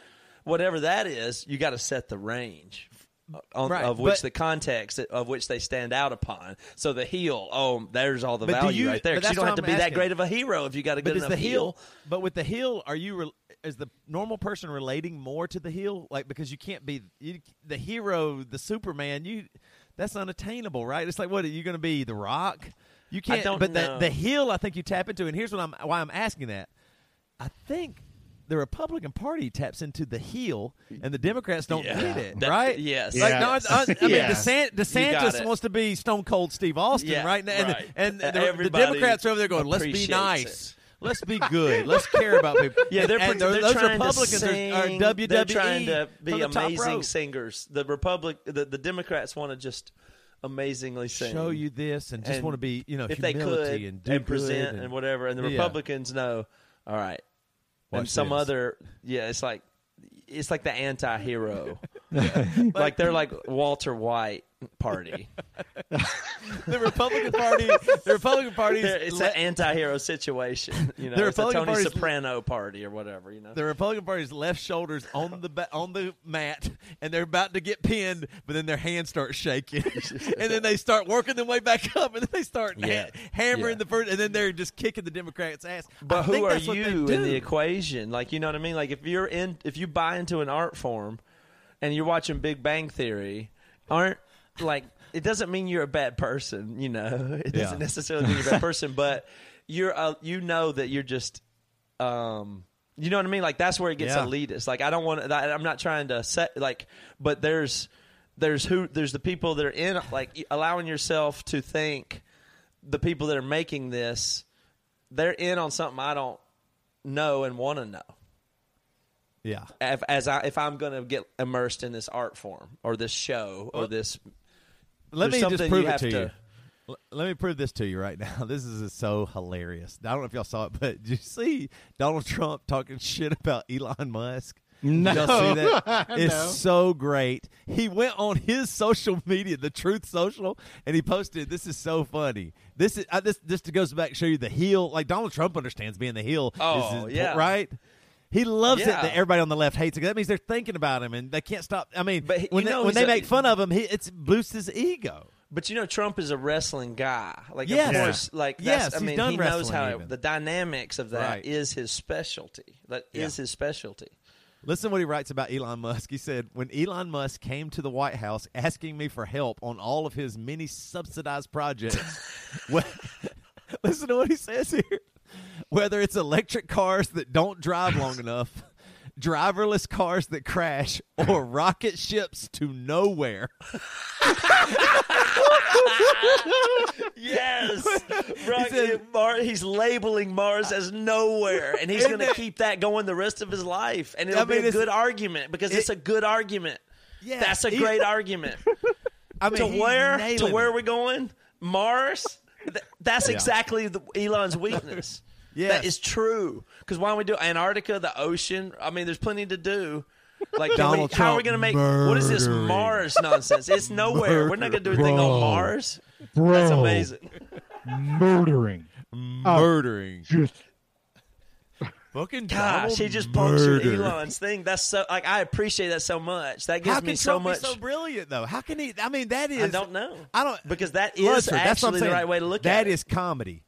whatever that is, you got to set the range. On, Right, of which but- the context of which they stand out upon. So the heel, oh, there's all the value you- right there. you don't have to I'm be that great of a hero if you got a good enough the heel, heel. but with the heel, are you re, is the normal person relating more to the heel? Like because you can't be you, the hero, the Superman. You that's unattainable, right? It's like what are you going to be? The Rock? You can't. don't but know. the the heel, I think you tap into, and here's what I'm why I'm asking that. I think. The Republican Party taps into the heel, and the Democrats don't Yeah. get it, That- right? yes. Like, Yeah. no, I, I mean, Yeah. DeSant, DeSantis wants to be Stone Cold Steve Austin, Yeah, right? And, right. and the, the Democrats are over there going, "Let's be nice." it. Let's be good. Let's care about people. Yeah, they're, and, they're, and those Republicans sing, are, are WWE. They're trying to be amazing singers. The Republic, the, the Democrats want to just amazingly sing. Show you this and just And want to be, you know, if they could and do present good and, whatever. And the Yeah. Republicans know, all right. And some this. other, yeah, it's like it's like the anti-hero. like they're like Walter White. Party. the Republican Party, the Republican Party, it's an anti-hero situation. You know, The it's a Republican Tony Party's- Soprano party or whatever. You know, the Republican Party's left shoulders on the ba- on the mat, and they're about to get pinned, but then their hands start shaking, and then they start working their way back up, and then they start ha- hammering Yeah. the first, and then they're just kicking the Democrats' ass. But I who are that's what they you in the equation? Like, you know what I mean? Like, if you're in, if you buy into an art form, and you're watching Big Bang Theory, aren't like it doesn't mean you're a bad person. You know, it doesn't Yeah. necessarily mean you're a bad person, but you're, uh, you know that you're just, um, you know what I mean? Like that's where it gets Yeah. elitist. Like I don't want to. I'm not trying to set like, but there's, there's who, there's the people that are in like allowing yourself to think the people that are making this, they're in on something I don't know and want to know. Yeah. If, as I, if I'm going to get immersed in this art form or this show or this, Let me just prove it to, to- you. L- Let me prove this to you right now. This is so hilarious. I don't know if y'all saw it, but did you see Donald Trump talking shit about Elon Musk? No. Y'all see that? It's No. so great. He went on his social media, the Truth Social, and he posted, "This is so funny. This is uh, this this goes back to show you the heel. Like Donald Trump understands being the heel. Oh, is his- yeah. right." He loves it that everybody on the left hates it. That means they're thinking about him and they can't stop. I mean, But he- when they, know when they a- make fun of him, he it's boosts his ego. but you know, Trump is a wrestling guy. Like, Yes. of course, like, Yes, that's, I he's mean, done he knows how even. the dynamics of that is Right. his specialty. That is Yeah. his specialty. Listen to what he writes about Elon Musk. He said, When Elon Musk came to the White House asking me for help on all of his many subsidized projects, well, listen to what he says here. Whether it's electric cars that don't drive long enough, driverless cars that crash, or rocket ships to nowhere. Yes, right. said- Mar- he's labeling Mars as nowhere, and he's going to keep that going the rest of his life. And it'll I mean, be a good argument because it's a good argument. Yeah, That's a great argument. I mean, to where to where it. are we going? Mars. Th- That's Yeah. exactly the, Elon's weakness. Yes. That is true. Because why don't we do Antarctica, the ocean? I mean, there's plenty to do. Like, Donald we, how are we going to make? What is this. Mars nonsense? It's nowhere. We're not going to do anything Bro. on Mars. Bro, That's amazing. Murdering. murdering. Just Fucking Gosh, he just punctured murder. Elon's thing. That's so like I appreciate that so much. That gives How me can so Trump much. be so brilliant though? How can he? I mean, that is. I don't know. I don't because that is Lutzer, that's actually the right way to look That at it. is comedy.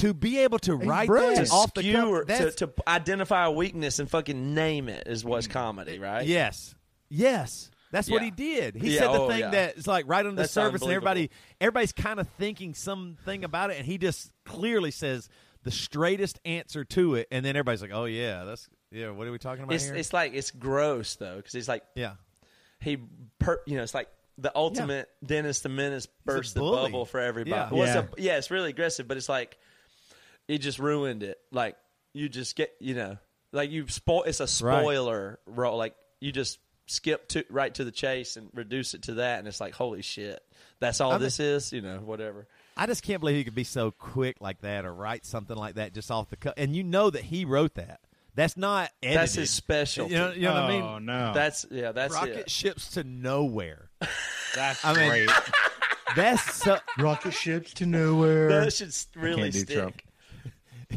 To be able to write brilliant. that to off the cuff, to, to identify a weakness and fucking name it is what's mm. comedy, right? Yes, yes, that's what he did. He Yeah, said the oh, thing yeah. that's like right on the That's surface, and everybody, everybody's kind of thinking something about it, and he just clearly says the straightest answer to it, and then everybody's like, "Oh yeah, that's yeah." What are we talking about It's here? it's like it's gross though because he's like yeah, he per, you know it's like the ultimate Dennis the Menace burst the bubble for everybody. Yeah. Well, it's a- yeah, it's really aggressive, but it's like he just ruined it. Like you just get you know like you spoil. It's a Right. spoiler role. Like you just skip to right to the chase and reduce it to that, and it's like holy shit, that's all I mean- this is. You know, whatever. I just can't believe he could be so quick like that or write something like that just off the cuff. And you know that he wrote that. That's not edited. That's his specialty. You know, you know what I mean? Oh no, That's yeah, that's Rocket it. ships to nowhere. that's I mean- great. That's so. Rocket ships to nowhere. That should really stick. Trump.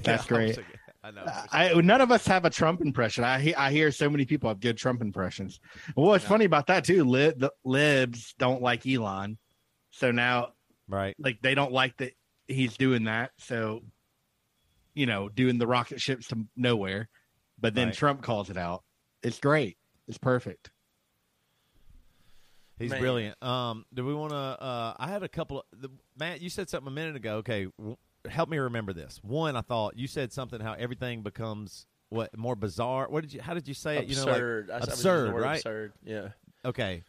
That's Yeah, great. sick- I know. I, none of us have a Trump impression. I I hear so many people have good Trump impressions. Well, what's funny about that too? Lib, the libs don't like Elon, so now right. like they don't like that he's doing that. So, you know, doing the rocket ships to nowhere, but then Right. Trump calls it out. It's great. It's perfect. He's Man. brilliant. Um, do we want to? Uh, I had a couple. Of, the, Matt, you said something a minute ago. Okay, w- help me remember this. One, I thought you said something how everything becomes what more bizarre. What did you? How did you say it? You know, like Absurd. I- I was using absurd, the right? Absurd. Yeah. Okay.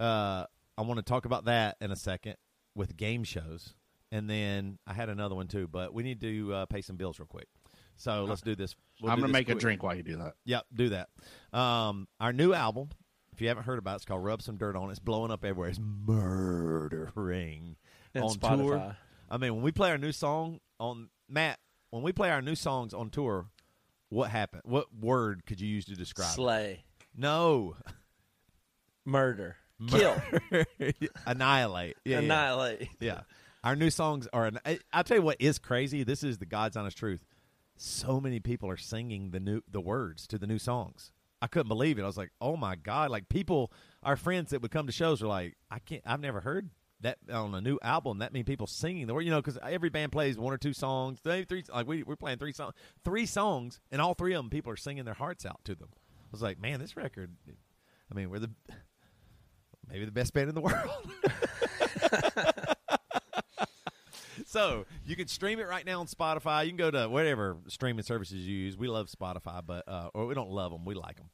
Uh, I want to talk about that in a second with game shows, and then I had another one too. But we need to uh, pay some bills real quick. So let's do this. We'll I'm do gonna this make a drink while you do that. Yep, do that. Um, our new album, if you haven't heard about it, it's called Rub Some Dirt On. It. It's blowing up everywhere. It's murdering And on Spotify. tour. I mean, when we play our new song on Matt, when we play our new songs on tour, what happened? What word could you use to describe? it? Slay. No, Murder. Kill. annihilate, yeah, yeah. Annihilate. Yeah. Our new songs are. An, I, I'll tell you what is crazy. This is the God's honest truth. So many people are singing the new the words to the new songs. I couldn't believe it. I was like, oh my god! Like people, our friends that would come to shows are like, I can't. I've never heard that on a new album. That mean people singing the word. You know, because every band plays one or two songs. They three like we we're playing three songs, three songs, and all three of them people are singing their hearts out to them. I was like, man, this record. I mean, we're the maybe the best band in the world. so you can stream it right now on Spotify. You can go to whatever streaming services you use. We love Spotify, but uh, or we don't love them. We like them.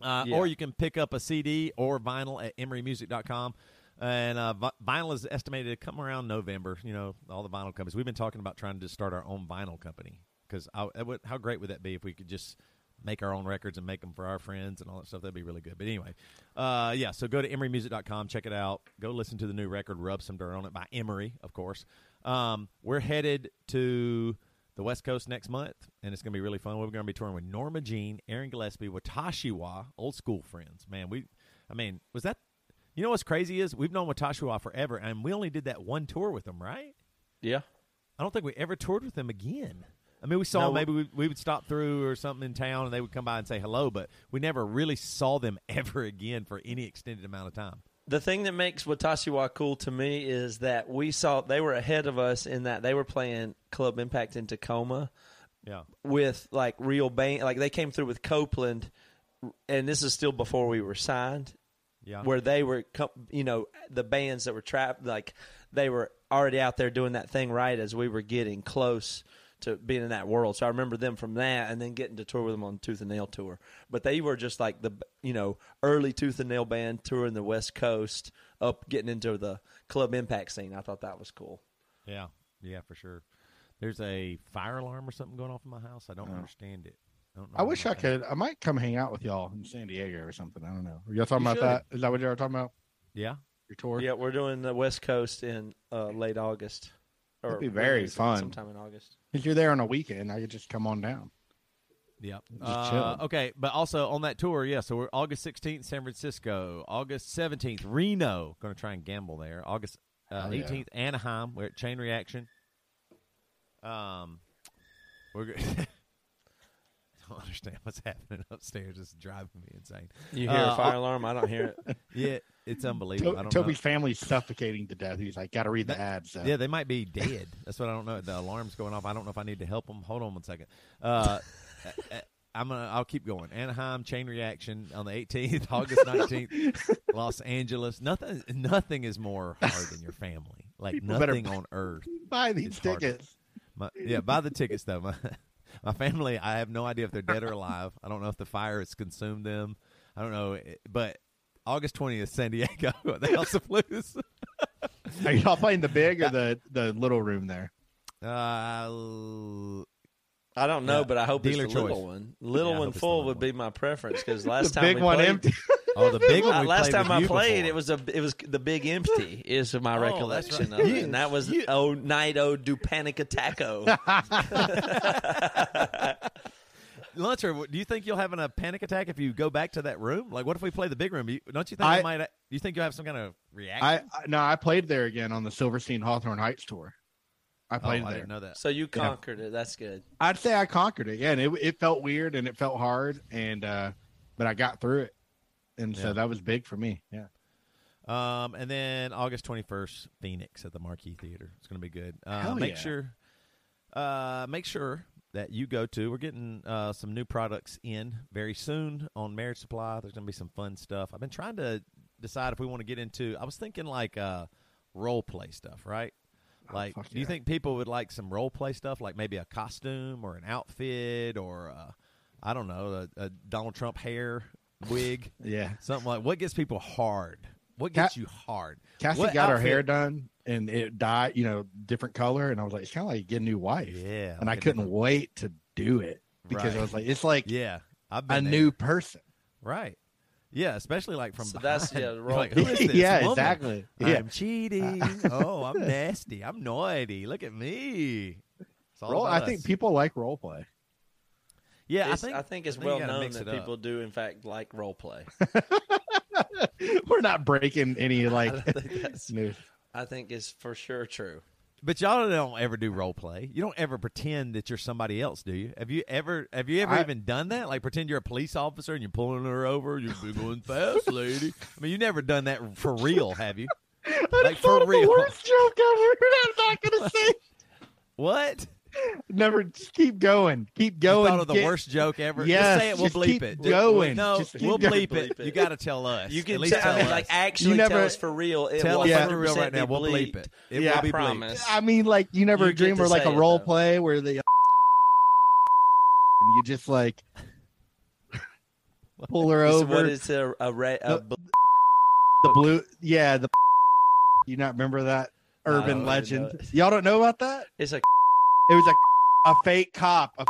Uh, Yeah. Or you can pick up a CD or vinyl at emerymusic.com. And uh, vinyl is estimated to come around November. You know, all the vinyl companies. We've been talking about trying to start our own vinyl company because how great would that be if we could just make our own records and make them for our friends and all that stuff? That'd be really good. But anyway, uh, yeah. So go to emerymusic.com, check it out. Go listen to the new record, "Rub Some Dirt on It" by Emery, of course. Um, we're headed to the West Coast next month, and it's going to be really fun. We're going to be touring with Norma Jean, Aaron Gillespie, Watashi Wa, old school friends. Man, we, I mean, was that? You know what's crazy is we've known Watashi Wa forever, and we only did that one tour with them, right? Yeah. I don't think we ever toured with them again. I mean, we saw No. maybe we, we would stop through or something in town, and they would come by and say hello, but we never really saw them ever again for any extended amount of time. The thing that makes Watashi Wa cool to me is that we saw they were ahead of us in that they were playing Club Impact in Tacoma Yeah, with like real band. Like they came through with Copeland, and this is still before we were signed. Yeah, where they were, you know, the bands that were trapped, like they were already out there doing that thing right as we were getting close to being in that world. So I remember them from that, and then getting to tour with them on Tooth and Nail tour. But they were just like the, you know, early Tooth and Nail band touring the West Coast, up getting into the club impact scene. I thought that was cool. yeah, yeah, for sure. There's a fire alarm or something going off in my house. I don't oh. understand it. I, don't know I wish I thing- could. I might come hang out with y'all in San Diego or something. I don't know. Are y'all talking You about that? Is that what y'all are talking about? Yeah, Your tour? Yeah, we're doing the West Coast in uh, late August. Or That'd be very is fun. Sometime in August. If you're there on a weekend, I could just come on down. Yep. Just Uh, okay, but also on that tour, yeah. So we're August sixteenth, San Francisco. August seventeenth, Reno. Going to try and gamble there. August uh, Hell yeah. eighteenth, Anaheim. We're at Chain Reaction. Um, we're. Go- I don't understand what's happening upstairs. It's driving me insane. You hear Uh, a fire alarm? I don't hear it. Yeah, it's unbelievable. I To- don't Toby's know. family's suffocating to death. He's like, got to read the That- ads. So. Yeah, they might be dead. That's what I don't know. The alarm's going off. I don't know if I need to help them. Hold on one second. Uh, uh, I'm gonna. I'll keep going. Anaheim chain reaction on the 18th, August 19th, Los Angeles. Nothing. Nothing is more hard than your family. Like People nothing on earth. Buy these tickets. My, yeah, buy the tickets though. My, my family. I have no idea if they're dead or alive. I don't know if the fire has consumed them. I don't know. But August 20th, San Diego, the House of Blues. Are y'all playing the big or the, the little room there? Uh, I don't know, Yeah, but I hope it's dealer the little one. Little Yeah, one hope it's the full little would one. be my preference because last time the time big we one played, empty. Oh, the big one. Uh, we last time with I you played, before. it was a it was the big empty is my Oh, recollection right. of it, and that was you- oh night oh do panic attacko. Luncher, w- do you think you'll have a panic attack if you go back to that room? Like, what if we play the big room? You, don't you think I, I- might? Do you think you'll have some kind of reaction? I, I no, I played there again on the Silverstein Hawthorne Heights tour. I oh, played I there. didn't know that. so you conquered it. That's good. I'd say I conquered it. Yeah, and it it felt weird and it felt hard, and uh, but I got through it, and so that was big for me. Yeah. Um, and then August twenty first, Phoenix at the Marquee Theater. It's going to be good. Uh, Hell make yeah. sure, uh, make sure that you go to. We're getting uh, some new products in very soon on Marriage Supply. There's going to be some fun stuff. I've been trying to decide if we want to get into. I was thinking like uh, role play stuff, right? Like, fuck do you think people would like some role play stuff, like maybe a costume or an outfit or uh, I don't know, a, a Donald Trump hair wig, Yeah. something like what gets people hard? What Ca- gets you hard? Cassie What got her hair done and it dyed, you know, different color, and I was like, it's kind of like getting a new wife. Yeah, And I like a couldn't different- wait to do it because Right. I was like, it's like Yeah, I've a there. new person. right. Yeah, especially like from So behind. that's- yeah, You're role like, who is this yeah, woman? exactly. I'm cheating. oh, I'm nasty. I'm naughty. Look at me. It's all Role, I think people like role play. Yeah, It's- I think I think it's you well known that it up. people do in fact like role play. We're not breaking any like I think that's- news. I think it's for sure true. But y'all don't ever do role play. You don't ever pretend that you're somebody else, do you? Have you ever have you ever I- even done that? Like pretend you're a police officer and you're pulling her over, you're going fast, lady. I mean, you never done that for real, have you? Like Thought for of real. The worst joke ever. I'm not gonna say. What? Never. Just keep going. Keep You going. thought of the Get- worst joke ever? Yes, Just say it, we'll just bleep keep it. going. No, Just keep we'll going. bleep it. It. You got to tell us. You can At least tell, tell I mean, us. like actually You never- tell us for real. It Tell will us for real right now. be We'll bleep it. It yeah, will I be bleeped. promise. I mean, like you never You dream to of like a it, role though. play where the and you just like pull her over. what is a, a, ra- a The- bl- the blue, yeah, the. You not remember that No, I don't urban legend? Y'all don't know about that? it's a It was a a fake cop. A,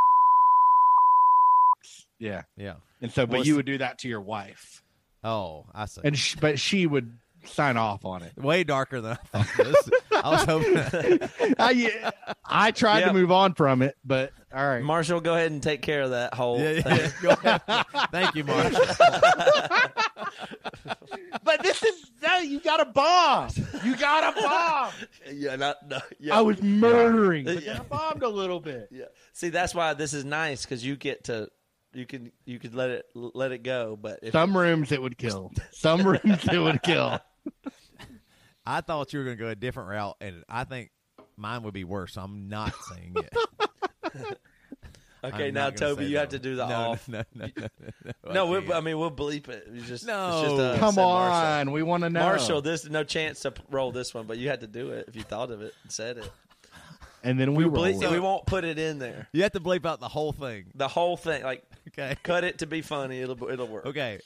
yeah, Yeah. and so, but What's- you would do that to your wife, Oh, I see. and sh- but she would sign off on it. Way darker than I thought. This. I was hoping. I, I tried Yep. to move on from it, but all right. Marshall. Go ahead and take care of that whole. yeah, thing. yeah. Go ahead. Thank you, Marshall. But this is no, you got a bomb. You got a bomb. yeah, not, no, yeah. I was murdering, but Yeah. then I bombed a little bit. Yeah. See, that's why this is nice because you get to you can you could let it let it go. But if Some rooms it would kill. Some rooms it would kill. I thought you were going to go a different route, and I think mine would be worse. So I'm not saying it. okay, I'm now Toby, say you have that to do the no, off. No, no, no, no, no. I No, we, can't. I mean we'll bleep it. You just No. it's just, uh, Come on, Marshall. we want to know. Marshall, there's no chance to roll this one, but you had to do it if you thought of it and said it. and then we roll. Bleep, it. we won't put it in there. You have to bleep out the whole thing. The whole thing, like Okay. cut it to be funny. It'll it'll work. Okay.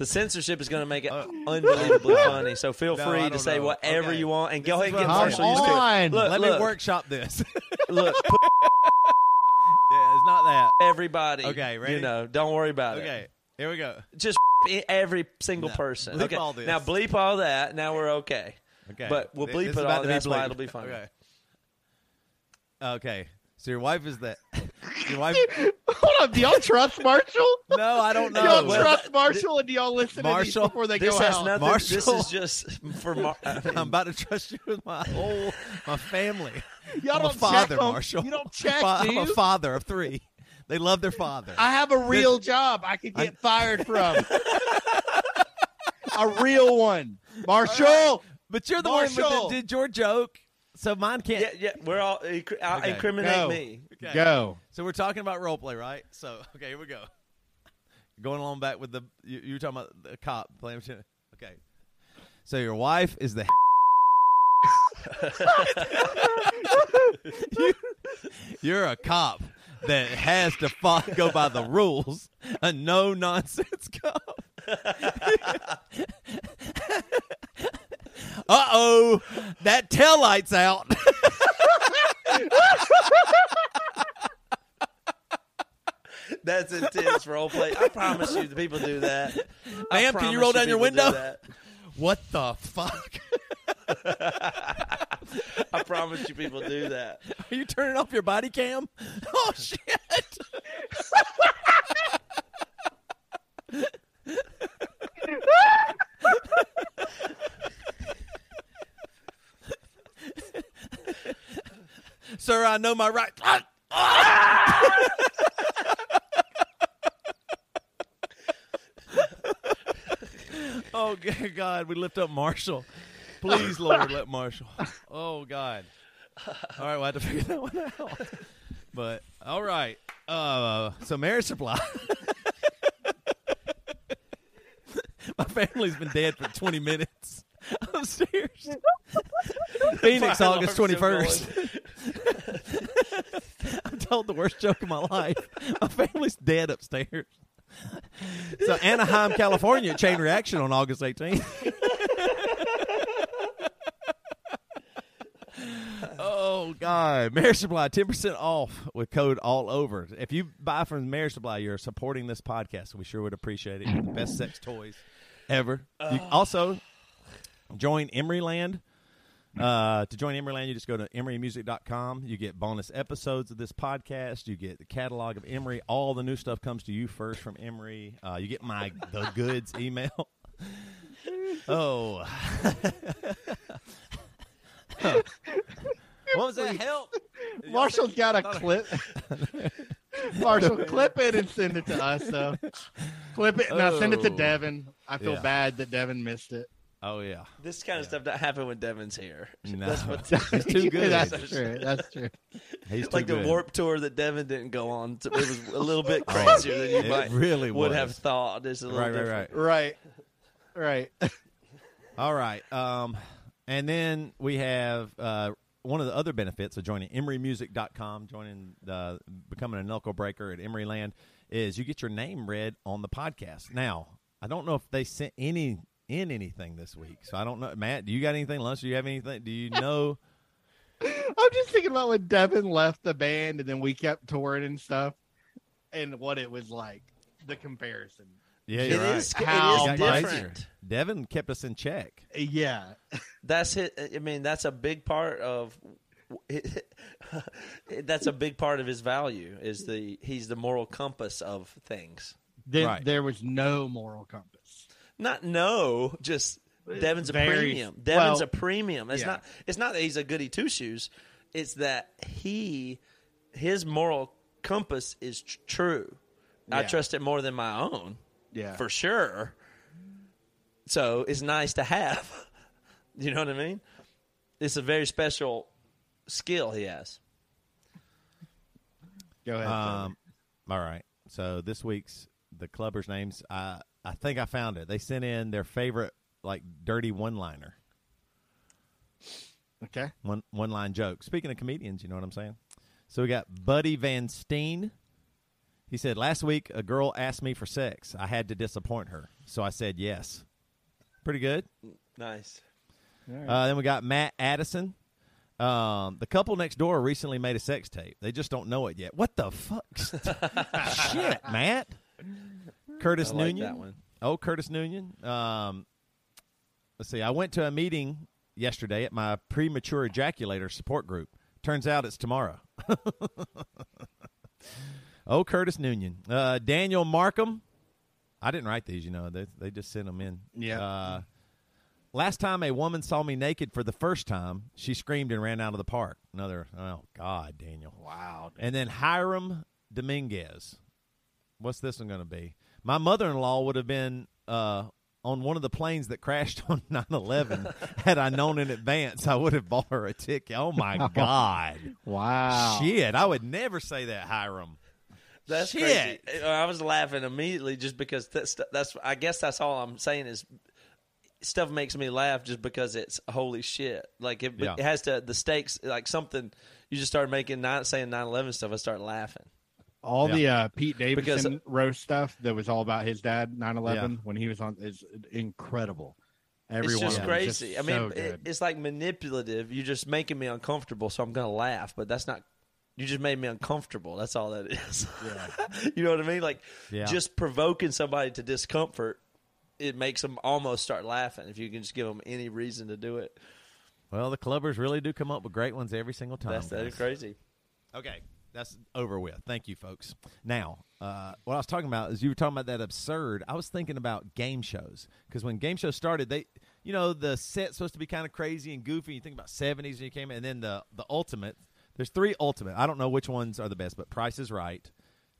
The censorship is going to make it uh, unbelievably funny. So feel No, free to don't say know. whatever Okay. you want, and This go ahead and get what I'm Come Marshall used to it. on. Look, Let look, me workshop this. look. Put yeah, it's not that. everybody. Okay, ready? You know, don't worry about it. Okay. Here we go. just every single No, person. bleep okay, all this. now bleep all that. Now we're okay. Okay. But we'll Th- bleep this is it about all, to be that's why bleeped. it'll be funny. Okay. Okay. So your wife is that. Your wife. Hold on, do y'all trust Marshall? No, I don't know. Do y'all. Well, trust Marshall and do y'all listen Marshall, to these before they This go has out? nothing. This is just for. Mar- I mean, I'm about to trust you with my whole my family. Y'all I'm don't a father, check 'em. Marshall. You don't check, Fa- do I'm a father of three. They love their father. I have a real job I could get fired from. a real one. Marshall. but you're the one Marshall. that did your joke, so mine can't. yeah, yeah. We're all inc- uh, Okay, incriminate go. me. Okay. Go. So we're talking about role play, right? So okay, here we go. Going along back with the you, you were talking about the cop playing. Okay. So your wife is the. you, you're a cop that has to fo- go by the rules. A no nonsense cop. uh oh, that tail light's out. That's intense role play. I promise you, the people do that. I Ma'am, can you roll down your people do window? what the fuck? I promise you, people do that. Are you turning off your body cam? Oh shit! Sir, I know my right. Ah! oh God, we lift up Marshall. Please, Lord, let Marshall. Oh God. All right, we'll have to figure that one out. But all right. Uh, so marriage supply. My family's been dead for 20 minutes I'm serious. Phoenix, Fire August 21st. Told the worst joke of my life. My family's dead upstairs. So Anaheim, California, chain reaction on August 18th. oh God, Marriage Supply, ten percent off with code all over. If you buy from Marriage Supply, you're supporting this podcast. We sure would appreciate it. You're the best sex toys ever. You uh. also join Emeryland Uh, to join Emeryland, you just go to emerymusic.com. You get bonus episodes of this podcast. You get the catalog of Emery. All the new stuff comes to you first from Emery. Uh, you get my the goods email. oh. what was that? Help! Marshall's got a clip. Marshall, clip it and send it to us. So clip it now. Send it to Oh. Devin. I feel Yeah. bad that Devin missed it. Oh yeah. This kind of stuff doesn't happen when Devin's here. No. That's what He's too good. That's true. That's true. He's too like the good. warp tour that Devin didn't go on. It was a little bit crazier than you It might really would was. have thought. It's a little Right, right, different. right. Right. Right. All right. Um, and then we have uh, one of the other benefits of joining emerymusic.com, joining the becoming a knuckle breaker at Emeryland is you get your name read on the podcast. Now, I don't know if they sent any in anything this week, so I don't know. Matt, do you got anything? Lunch, do you have anything? Do you know? I'm just thinking about when Devin left the band and then we kept touring and stuff and what it was like. The comparison. Yeah, It you're right. is- How it is much- different. Devin kept us in check. Yeah. That's it. I mean, that's a big part of. that's a big part of his value. Is the he's the moral compass of things. Then Right. there was no moral compass. Not no, just Devin's a Very- premium. Devin's well, a premium. It's yeah. not. It's not that he's a goody two shoes. It's that he, his moral compass is tr- true. I Yeah. trust it more than my own, Yeah. for sure. So it's nice to have. You know what I mean? It's a very special skill he has. Go ahead. Um, all right. So this week's the clubbers' names. I I think I found it. They sent in their favorite like dirty one liner. okay. one one line joke. Speaking of comedians, you know what I'm saying? So we got Buddy Van Steen. He said, Last week a girl asked me for sex. I had to disappoint her. So I said yes. Pretty good. Nice. Uh, then we got Matt Addison. Um, the couple next door recently made a sex tape. They just don't know it yet. What the fuck? Shit, Matt. Curtis I like Noonan. that one. Oh, Curtis Noonan. Um, let's see. I went to a meeting yesterday at my premature ejaculator support group. Turns out it's tomorrow. oh, Curtis Noonan. Uh, Daniel Markham. I didn't write these, you know. They, they just sent them in. Yeah. Uh, last time a woman saw me naked for the first time, she screamed and ran out of the park. Another, oh, God, Daniel. Wow. And then Hiram Dominguez. What's this one going to be? My mother in law would have been uh, on one of the planes that crashed on 9 11. Had I known in advance, I would have bought her a ticket. Oh, my God. Wow. Shit. I would never say that, Hiram. That's Shit. crazy. I was laughing immediately just because that's that's. I guess that's all I'm saying is stuff makes me laugh just because it's holy shit. Like it, Yeah. it has to the stakes like something. You just start making not saying 9/11 stuff. I start laughing. All the uh, Pete Because- Davidson roast stuff that was all about his dad 9/11 when he was on is incredible. Everyone it's just crazy. just I mean, so it, it's like manipulative. You're just making me uncomfortable, so I'm gonna laugh. But that's not. You just made me uncomfortable. That's all that is. Yeah. you know what I mean? Like Yeah. just provoking somebody to discomfort. It makes them almost start laughing if you can just give them any reason to do it. Well, the clubbers really do come up with great ones every single time. That's that is crazy. Okay, that's over with. Thank you, folks. Now, uh, what I was talking about is you were talking about that absurd. I was thinking about game shows because when game shows started, they, you know, the set's supposed to be kind of crazy and goofy. You think about seventies and you came in, and then the the ultimate. There's three ultimate. I don't know which ones are the best, but Price is Right,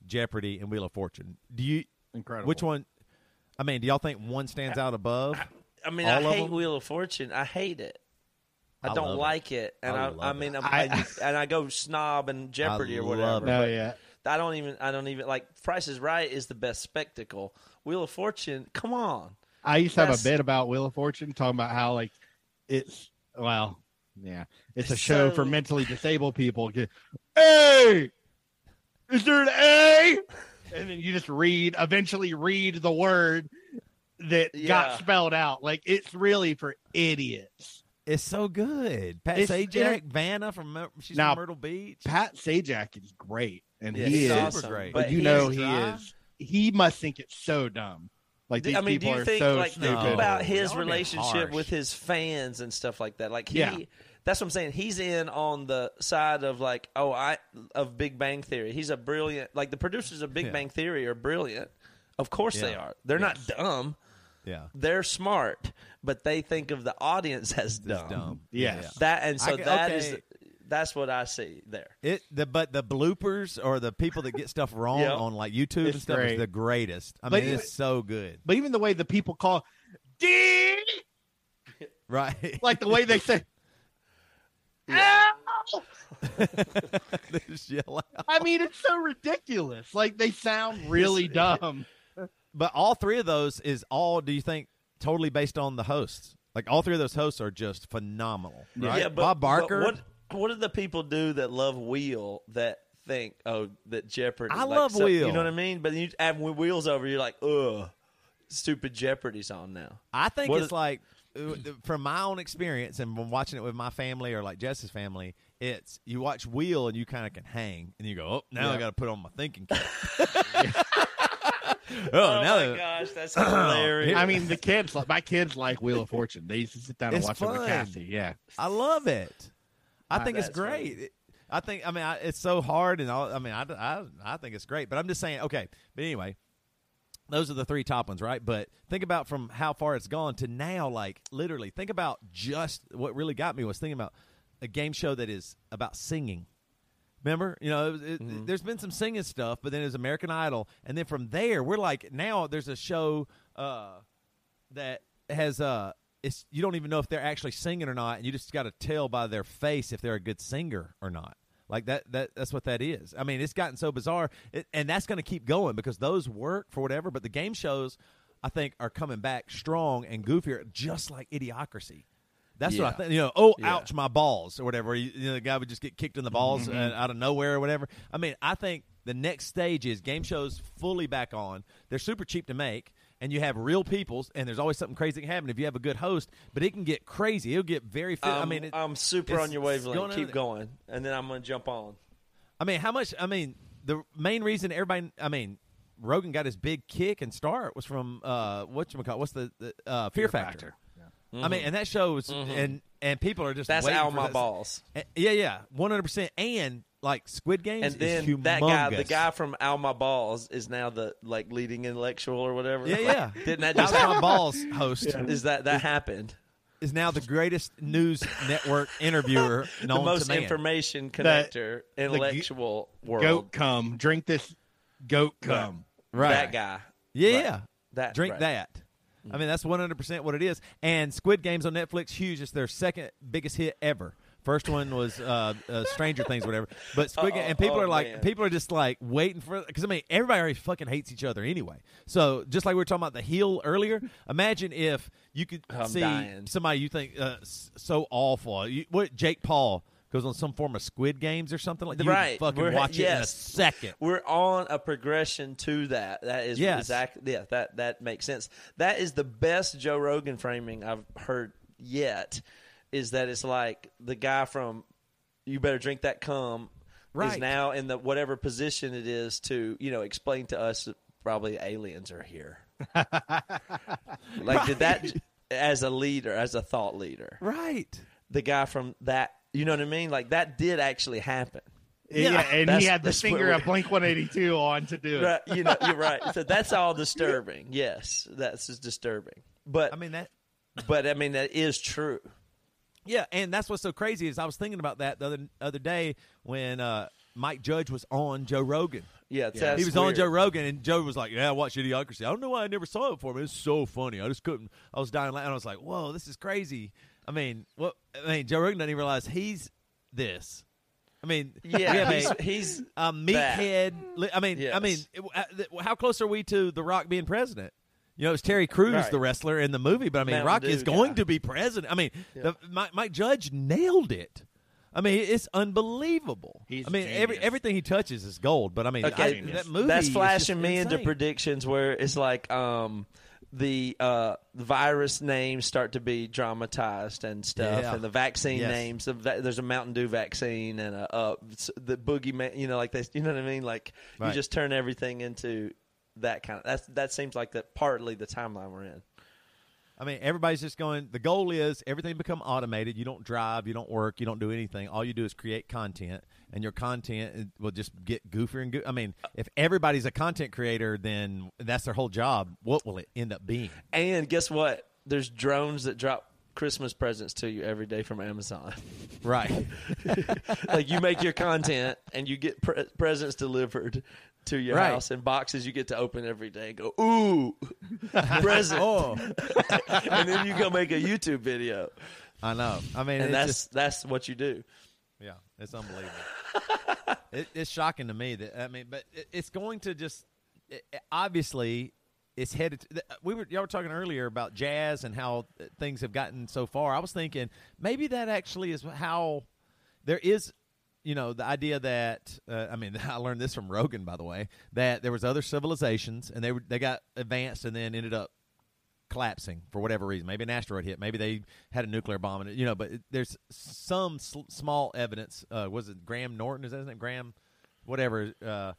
Jeopardy, and Wheel of Fortune. Do you Incredible. Which one? I mean, do y'all think one stands out above? I mean, All I of hate them? Wheel of Fortune. I hate it. I, I don't love it. like it, and I I, I, mean. I'm- I, and I go snob and Jeopardy or whatever. it. Oh, no, yeah. I don't even. I don't even like. Price is Right is the best spectacle. Wheel of Fortune. Come on. I used to have That's- a bit about Wheel of Fortune talking about how like it's well, yeah, it's a It's show so- for mentally disabled people. Get- A, is there an A? And then you just read, eventually read the word that Yeah. got spelled out. Like it's really for idiots. It's so good. Pat It's- Sajak, Vanna from she's Now, from Myrtle Beach. Pat Sajak is great, and Yeah, he he's is. awesome. great. But, But you he know is he is. He must think it's so dumb Like these I mean, do people you are think so like think stupid. about his y'all are being relationship with his fans and stuff like that? Like he, Yeah. that's what I'm saying. He's in on the side of like, oh, I of Big Bang Theory. He's a brilliant. Like the producers of Big Yeah. Bang Theory are brilliant. Of course they are. They're not dumb. Yeah. They're smart, but they think of the audience as dumb. dumb. Yes. That and so I ca- that is okay. that's what I see there. It the but the bloopers or the people that get stuff wrong Yeah. on like YouTube and stuff great. is the greatest. I But mean, even- it's so good. But even the way the people call D Right. like the way they say Yeah. They just yell out. I mean, it's so ridiculous. Like they sound really dumb. But all three of those is all do you think totally based on the hosts? Like all three of those hosts are just phenomenal. Right? Yeah, but, Bob Barker. but what what do the people do that love Wheel that think oh that Jeopardy? I like, love so- Wheel. You know what I mean? But you add Wheels over, you're like, ugh, stupid Jeopardy's on now. I think What it's is- like uh, from my own experience and from watching it with my family or like Jess's family, it's you watch Wheel and you kind of can hang and you go, oh, now I got to put on my thinking cap. oh, Oh, now my that- gosh, that's hilarious. I mean, the kids, like my kids, like Wheel of Fortune. They used to sit down and It's watch it with fun. Cassie. Yeah, I love it. I Ah, think it's that's great. It- I think. I mean, I, it's so hard, and all, I mean, I, I I think it's great. But I'm just saying. Okay, but anyway, those are the three top ones, right? But think about from how far it's gone to now. Like literally, think about just what really got me was thinking about a game show that is about singing. Remember, you know, it, it- Mm-hmm. there's been some singing stuff, but then there's American Idol, and then from there, we're like now there's a show uh, that has uh, it's you don't even know if they're actually singing or not, and you just got to tell by their face if they're a good singer or not. Like that, that that's what that is. I mean, it's gotten so bizarre, it, and that's going to keep going because those work for whatever. But the game shows, I think, are coming back strong and goofier, just like Idiocracy. That's what I think. You know, oh, Yeah. ouch, my balls, or whatever. You, you know, the guy would just get kicked in the balls uh, out of nowhere or whatever. I mean, I think the next stage is game shows fully back on. They're super cheap to make, and you have real people, and there's always something crazy that can happen if you have a good host. But it can get crazy. It'll get very. Fi- I I'm, mean, it, I'm super on your wavelength. going Keep going, and then I'm going to jump on. I mean, how much? I mean, the main reason everybody. I mean. Rogan got his big kick and start was from uh, what you call what's the, the uh, Fear, Factor. I mean, and that show was and and people are just Mm-hmm. That's waiting out my this- balls. Uh, Yeah, yeah, one hundred percent. And like Squid Games, And then is that guy, the guy from Al My Balls, is now the like leading intellectual or whatever. yeah, yeah. Didn't that just House happen? My Balls host Is that that happened? is now the greatest news network interviewer known the most to man. information connector, the intellectual world. goat come, Drink this goat cum. right? That guy. Yeah, Right. yeah. That Drink right. that. I mean, that's one hundred percent what it is. And Squid Games on Netflix, huge. It's their second biggest hit ever. First one was uh, uh, Stranger Things, whatever. But Squid Game, and people oh, are like, man. people are just like waiting for because I mean, everybody already fucking hates each other anyway. So just like we were talking about the heel earlier, imagine if you could I'm see dying. somebody you think uh, s- so awful. You, what Jake Paul goes on some form of Squid Games or something like that. Right. Fucking We're- watch it in a yes. second. We're on a progression to that. That is Yes. exactly yeah. That that makes sense. That is the best Joe Rogan framing I've heard yet. Is that it's like the guy from "You Better Drink That Cum" Right. is now in the whatever position it is to you know explain to us probably aliens are here. like did that as a leader, as a thought leader, Right. the guy from that. You know what I mean? Like that did actually happen. Yeah, and he had the finger what singer of Blink 182 on to do it. right, you know, you're right. So that's all disturbing. Yes, that's just disturbing. But I mean that but I mean that is true. Yeah, and that's what's so crazy is I was thinking about that the other other day when uh, Mike Judge was on Joe Rogan. Yeah, that's he was on. Joe Rogan, and Joe was like, "Yeah, I watched Idiocracy. I don't know why I never saw it before, but it's so funny. I just couldn't. I was dying laughing. I was like, whoa, this is crazy. I mean, what? I mean, Joe Rogan doesn't even realize he's this. I mean, Yeah, he's, a, he's a meathead. I mean, I mean, uh, how close are we to The Rock being president? You know, it's Terry Crews, Right. the wrestler in the movie, but I mean, Mountain Rock is going to be president. I mean, the, Mike, Mike Judge nailed it. I mean, it's unbelievable. He's I mean, every everything he touches is gold. But I mean, Okay, I- that movie that's flashing me into predictions where it's like um the uh virus names start to be dramatized and stuff Yeah. and the vaccine Yes. names the there's a mountain dew vaccine and a uh the boogeyman you know like they you know what i mean like Right. you just turn everything into that kind of that's that seems like that partly the timeline we're in. I mean, everybody's just going. The goal is everything become automated. You don't drive, you don't work, you don't do anything. All you do is create content, and your content will just get goofier and goofier. I mean, if everybody's a content creator, then that's their whole job. What will it end up being? And guess what? There's drones that drop Christmas presents to you every day from Amazon. Right. like you make your content and you get pre- presents delivered to your Right. house and boxes you get to open every day and go, ooh, present. oh, and then you go make a YouTube video. I know. I mean, And that's just that's what you do. Yeah, it's unbelievable. it, it's shocking to me that I mean, but it, it's going to just it, obviously it's headed. To, we were y'all were talking earlier about jazz and how things have gotten so far. I was thinking maybe that actually is how there is. You know the idea that uh, I mean I learned this from Rogan by the way that there was other civilizations and they were they got advanced and then ended up collapsing for whatever reason. Maybe an asteroid hit. Maybe they had a nuclear bomb it. You know, but there's some sl- small evidence. Uh, was it Graham Norton? Is that his name? Graham, whatever. Uh,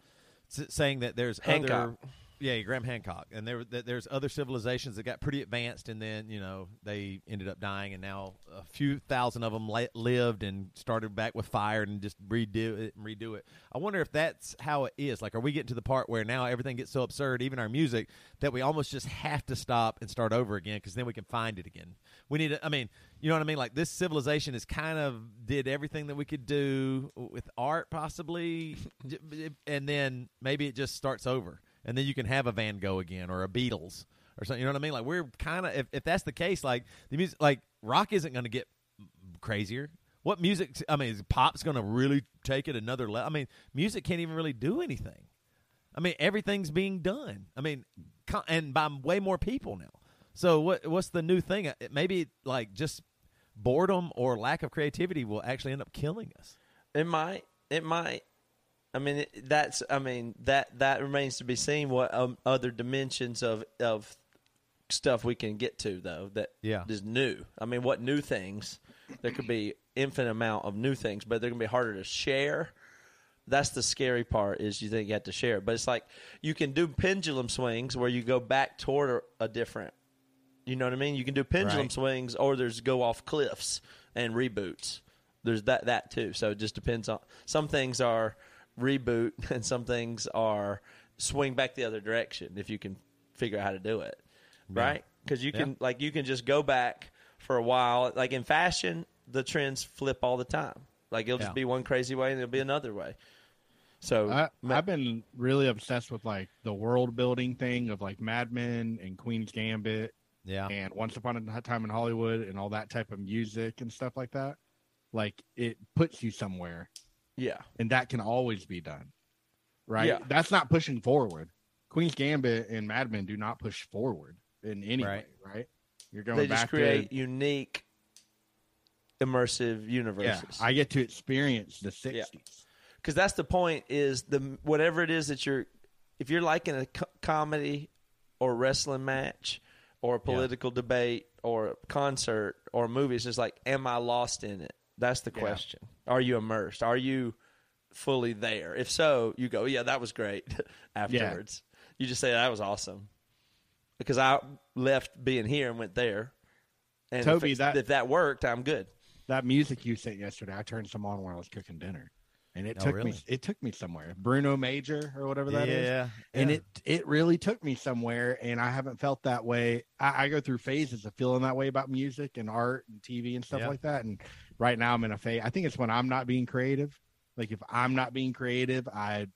s- saying that there's Hancock. other. Yeah, Graham Hancock, and there there's other civilizations that got pretty advanced, and then you know they ended up dying, and now a few thousand of them li- lived and started back with fire and just redo it and redo it. I wonder if that's how it is. Like, are we getting to the part where now everything gets so absurd, even our music, that we almost just have to stop and start over again because then we can find it again. We need. To, I mean, you know what I mean? Like this civilization is kind of did everything that we could do with art, possibly, and then maybe it just starts over, and then you can have a Van Gogh again or a Beatles or something. You know what I mean? Like we're kind of if, if that's the case, like the music, like rock isn't going to get crazier. What music? I mean, is pop's going to really take it another level? I mean, music can't even really do anything. I mean, everything's being done. I mean, and by way more people now. So what? What's the new thing? Uh, Maybe like just boredom or lack of creativity will actually end up killing us. It might. It might. I mean, it, that's. I mean that that remains to be seen. What um, other dimensions of of stuff we can get to though that Yeah. is new. I mean, what new things? There could be infinite amount of new things, but they're gonna be harder to share. That's the scary part is you think you have to share, it. but it's like you can do pendulum swings where you go back toward a, a different. You know what I mean? You can do pendulum Right. swings, or there's go off cliffs and reboots. There's that that too. So it just depends on some things are reboot and some things are swing back the other direction if you can figure out how to do it, right? Because you can Yeah. like you can just go back for a while. Like in fashion, the trends flip all the time. Like it'll Yeah. just be one crazy way and it'll be another way. So I, I've been really obsessed with like the world building thing of like Mad Men and Queen's Gambit Yeah, and Once Upon a Time in Hollywood and all that type of music and stuff like that. Like it puts you somewhere, yeah, and that can always be done, right? Yeah. That's not pushing forward. Queen's Gambit and Mad Men do not push forward in any Right. way, right? You're going they back just create to unique, immersive universes. yeah. I get to experience the '60s. Yeah. because that's the point is the whatever it is that you're if you're liking a co- comedy or wrestling match or a political debate or a concert or a movie it's just like am i lost in it that's the Yeah. question are you immersed are you fully there if so you go yeah that was great afterwards you just say that was awesome because i left being here and went there and Toby, if, that- if that worked i'm good that music you sent yesterday, I turned some on when I was cooking dinner, and it Oh, took really? me it took me somewhere. Bruno Major or whatever that is, yeah, and yeah. it it really took me somewhere, and I haven't felt that way. I, I go through phases of feeling that way about music and art and TV and stuff Yeah. like that, and right now I'm in a phase. I think it's when I'm not being creative. Like if I'm not being creative, I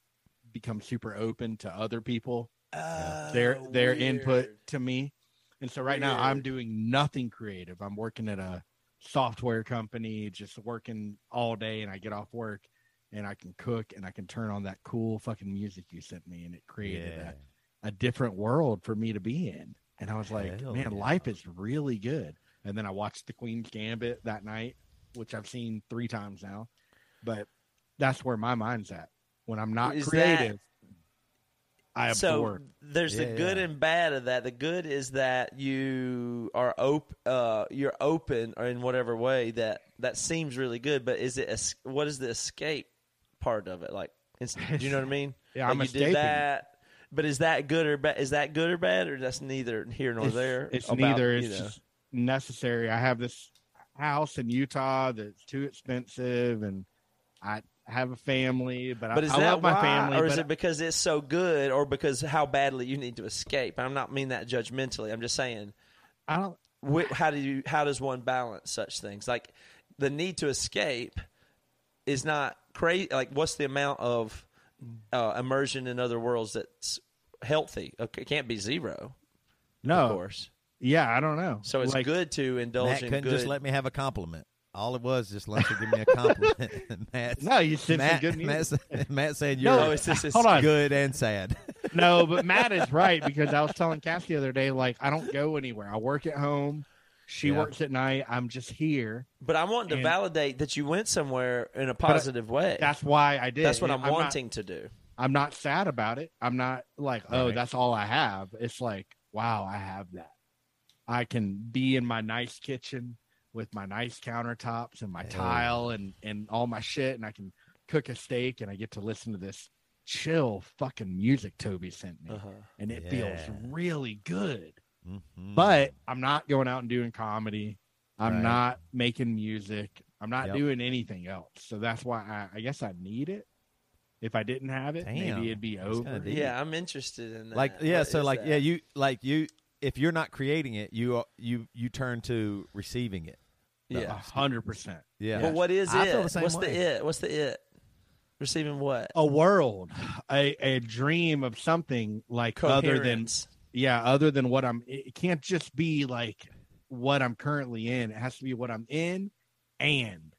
become super open to other people uh, their Oh, their weird. input to me. And so right now I'm doing nothing creative. I'm working at a software company, just working all day and I get off work and I can cook and I can turn on that cool fucking music you sent me and it created yeah. a, a different world for me to be in. And I was like, Hell man, yeah. life is really good. And then I watched The Queen's Gambit that night, which I've seen three times now. But that's where my mind's at. When I'm not Is that- creative, I so absorb. there's the good yeah. and bad of that. The good is that you are op- uh, you're open or in whatever way that that seems really good. But is it es- what is the escape part of it? Like, do you know what I mean? Yeah, Like I'm you escaping. did that, But is that good or bad? Is that good or bad, or that's neither here nor it's, there? It's neither. It's know? necessary. I have this house in Utah that's too expensive, and I have a family, but, But I, is I that love my why, family. or is it because it's so good, or because how badly you need to escape? I'm not mean that judgmentally. I'm just saying, I don't. wh- how do you how does one balance such things? Like the need to escape is not crazy. Like what's the amount of uh, immersion in other worlds that's healthy? Okay, it can't be zero, No, of course. Yeah, I don't know. So it's Like, good to indulge Matt in couldn't good. just let me have a compliment. All it was just let you give me a compliment. Matt, No, you said some Matt, good news. Matt, Matt said you're oh, it's this is Hold on. good and sad. no, but Matt is right because I was telling Cassie the other day, like I don't go anywhere. I work at home. She Yeah. works at night. I'm just here. But I want to validate that you went somewhere in a I- positive way. That's why I did. That's what I'm, not- wanting to do. I'm not sad about it. I'm not like, oh, Right. that's all I have. It's like, wow, I have that. I can be in my nice kitchen with my nice countertops and my Hell tile and and all my shit, and I can cook a steak, and I get to listen to this chill fucking music Toby sent me, Uh-huh. and it feels really good. Mhm. But I'm not going out and doing comedy. I'm Right. not making music. I'm not Yep. doing anything else. So that's why I, I guess I need it. If I didn't have it, Damn. maybe it'd be over. kinda. Yeah, I'm interested in that. like yeah, What so like that? yeah, you like you if you're not creating it, you uh, you you turn to receiving it. A yeah. hundred percent. Yeah. But what is I it? feel the same What's way. the it? What's the it? Receiving what? A world, a a dream of something like other than yeah, other than what I'm. It can't just be like what I'm currently in. It has to be what I'm in, and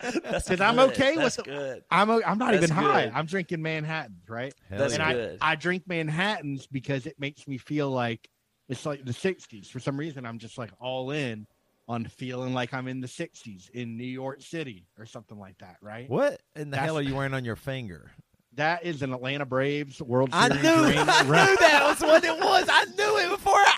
That's 'Cause I'm okay with That's it. good. I'm I'm not That's even high. I'm drinking Manhattans, right? Hell That's and yeah. I, good. I drink Manhattans because it makes me feel like it's like the 60s. For some reason, I'm just like all in on feeling like I'm in the 60s in New York City or something like that, right? What in the That's- hell are you wearing on your finger? That is an Atlanta Braves World I Series knew, ring. I knew that was what it was. I knew it before I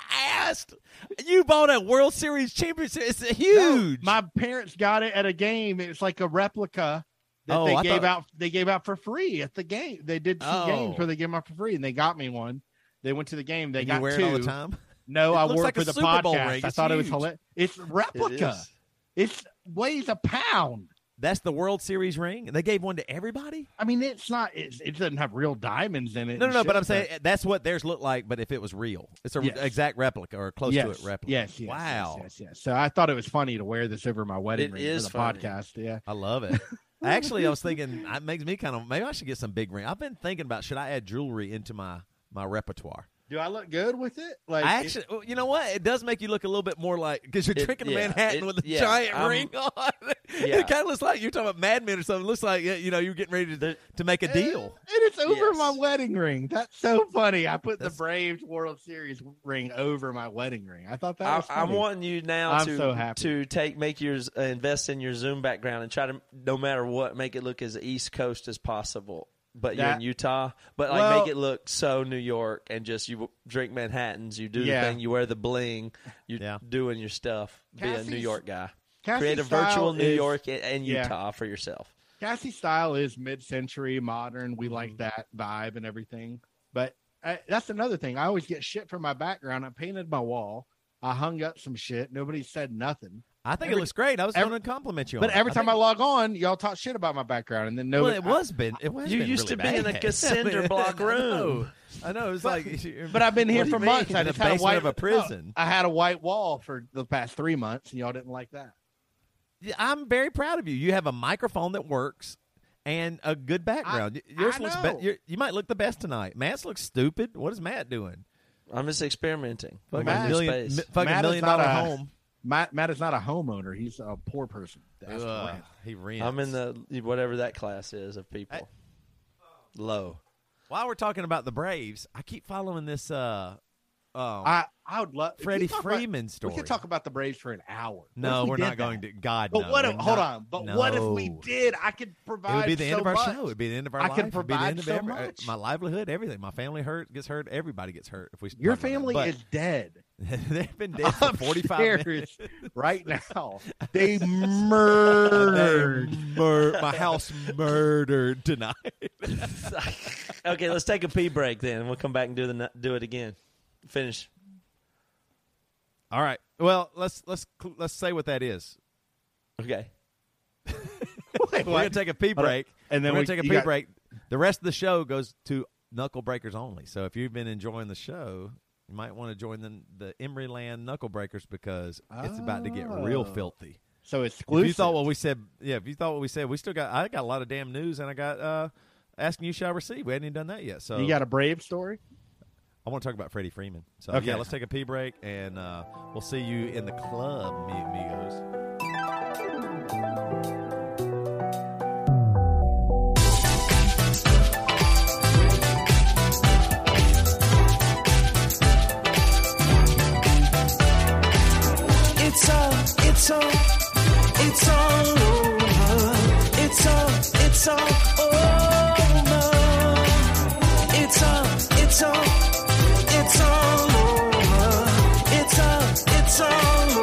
You bought a World Series championship. It's No, huge. my parents got it at a game. It's like a replica that Oh, they I gave thought- out. They gave out for free at the game. They did two Oh. games where they gave them out for free, and they got me one. They went to the game. They and got you wear two. it all the time. No, It I wore like it for the Super podcast. I thought it was huge. hilarious. It's replica. is. It's weighs a pound. That's the World Series ring. They gave one to everybody. I mean, it's not. It's, it doesn't have real diamonds in it. No, no, no. shit, But I'm saying that's what theirs looked like. But if it was real, it's a Yes. exact replica or close yes, to it replica. Yes, yes, wow, Yes, yes, yes. So I thought it was funny to wear this over my wedding It ring is for the funny. podcast. Yeah. I love it. Actually, I was thinking it makes me kind of maybe I should get some big ring. I've been thinking about should I add jewelry into my my repertoire. Do I look good with it? Like I actually, well, you know what? It does make you look a little bit more like because you're It- drinking yeah, Manhattan it- with a yeah, giant I'm- ring on. Yeah. It kind of looks like you're talking about Mad Men or something. It looks like you know you're getting ready to to make a deal. And it's over Yes. my wedding ring. That's so funny. I put That's- the Braves World Series ring over my wedding ring. I thought that I, I'm wanting you now I'm to so happy. to take make yours uh, invest in your Zoom background and try to no matter what make it look as East Coast as possible. But you're in Utah, but like Well- make it look so New York and just you drink Manhattan's, you do Yeah. the thing, you wear the bling, you're Yeah. doing your stuff. Be a New Cassie's- York guy. Cassie's Create a style virtual New is- York and, and Yeah. Utah for yourself. Cassie's style is mid-century, modern. We Mm-hmm. like that vibe and everything. But I, that's another thing. I always get shit from my background. I painted my wall. I hung up some shit. Nobody said nothing. I think Every- it looks great. I was every- going to compliment you. But on it. every time I, think- log on, y'all talk shit about my background, and then no, well, nobody. it was been. It was. You been used really to be in a bad. cinder block room. I know. It's But- like. But I've been here for months. I In the just had a white of a prison. I had a white wall for the past three months, and y'all didn't like that. Yeah, I'm very proud of you. You have a microphone that works and a good background. I Yours looks be- you're- might look the best tonight. Matt's looks stupid. What is Matt doing? I'm just experimenting. Fucking Matt- million, space. mi- fucking Matt million not dollar a- home. Matt, Matt is not a homeowner. He's a poor person. That's the Ugh, rent. he rents. I'm in the whatever that class is of people. Low. While we're talking about the Braves, I keep following this uh, um, I I would love Freddie you talk about- story. We could talk about the Braves for an hour. No, we we're did not that? going to. God, But no, what? we're If, hold not- on. But what if we did? I could provide. It would be the end of our much. show. It would be the end of our I life. can It'd be the provide end of so every- uh, much. my livelihood, everything. My family hurt gets hurt. Everybody gets hurt if we. Your talk about family that. is dead. They've been dead for forty five minutes. Upstairs right now. They murdered. They mur- my house murdered tonight. okay, let's take a pee break then. We'll come back and do the do it again. Finish. All right. Well, let's let's let's say what that is. Okay. We're gonna take a pee Hold on. break, And then we're we- gonna take a pee got- break. The rest of the show goes to Knuckle Breakers only. So if you've been enjoying the show, you might want to join the the Emeryland Knuckle Breakers because it's about to get real Oh. filthy. So exclusive. If you thought what we said, yeah. If you thought what we said, we still got. I got a lot of damn news, and I got uh asking you shall receive. We hadn't even done that yet. So you got a brave story? I want to talk about Freddie Freeman. So okay. yeah, let's take a pee break, and uh, we'll see you in the club, amigos. It's all, it's all, it's all over. It's all, it's all over. It's all, it's all. It's all over. It's all, it's all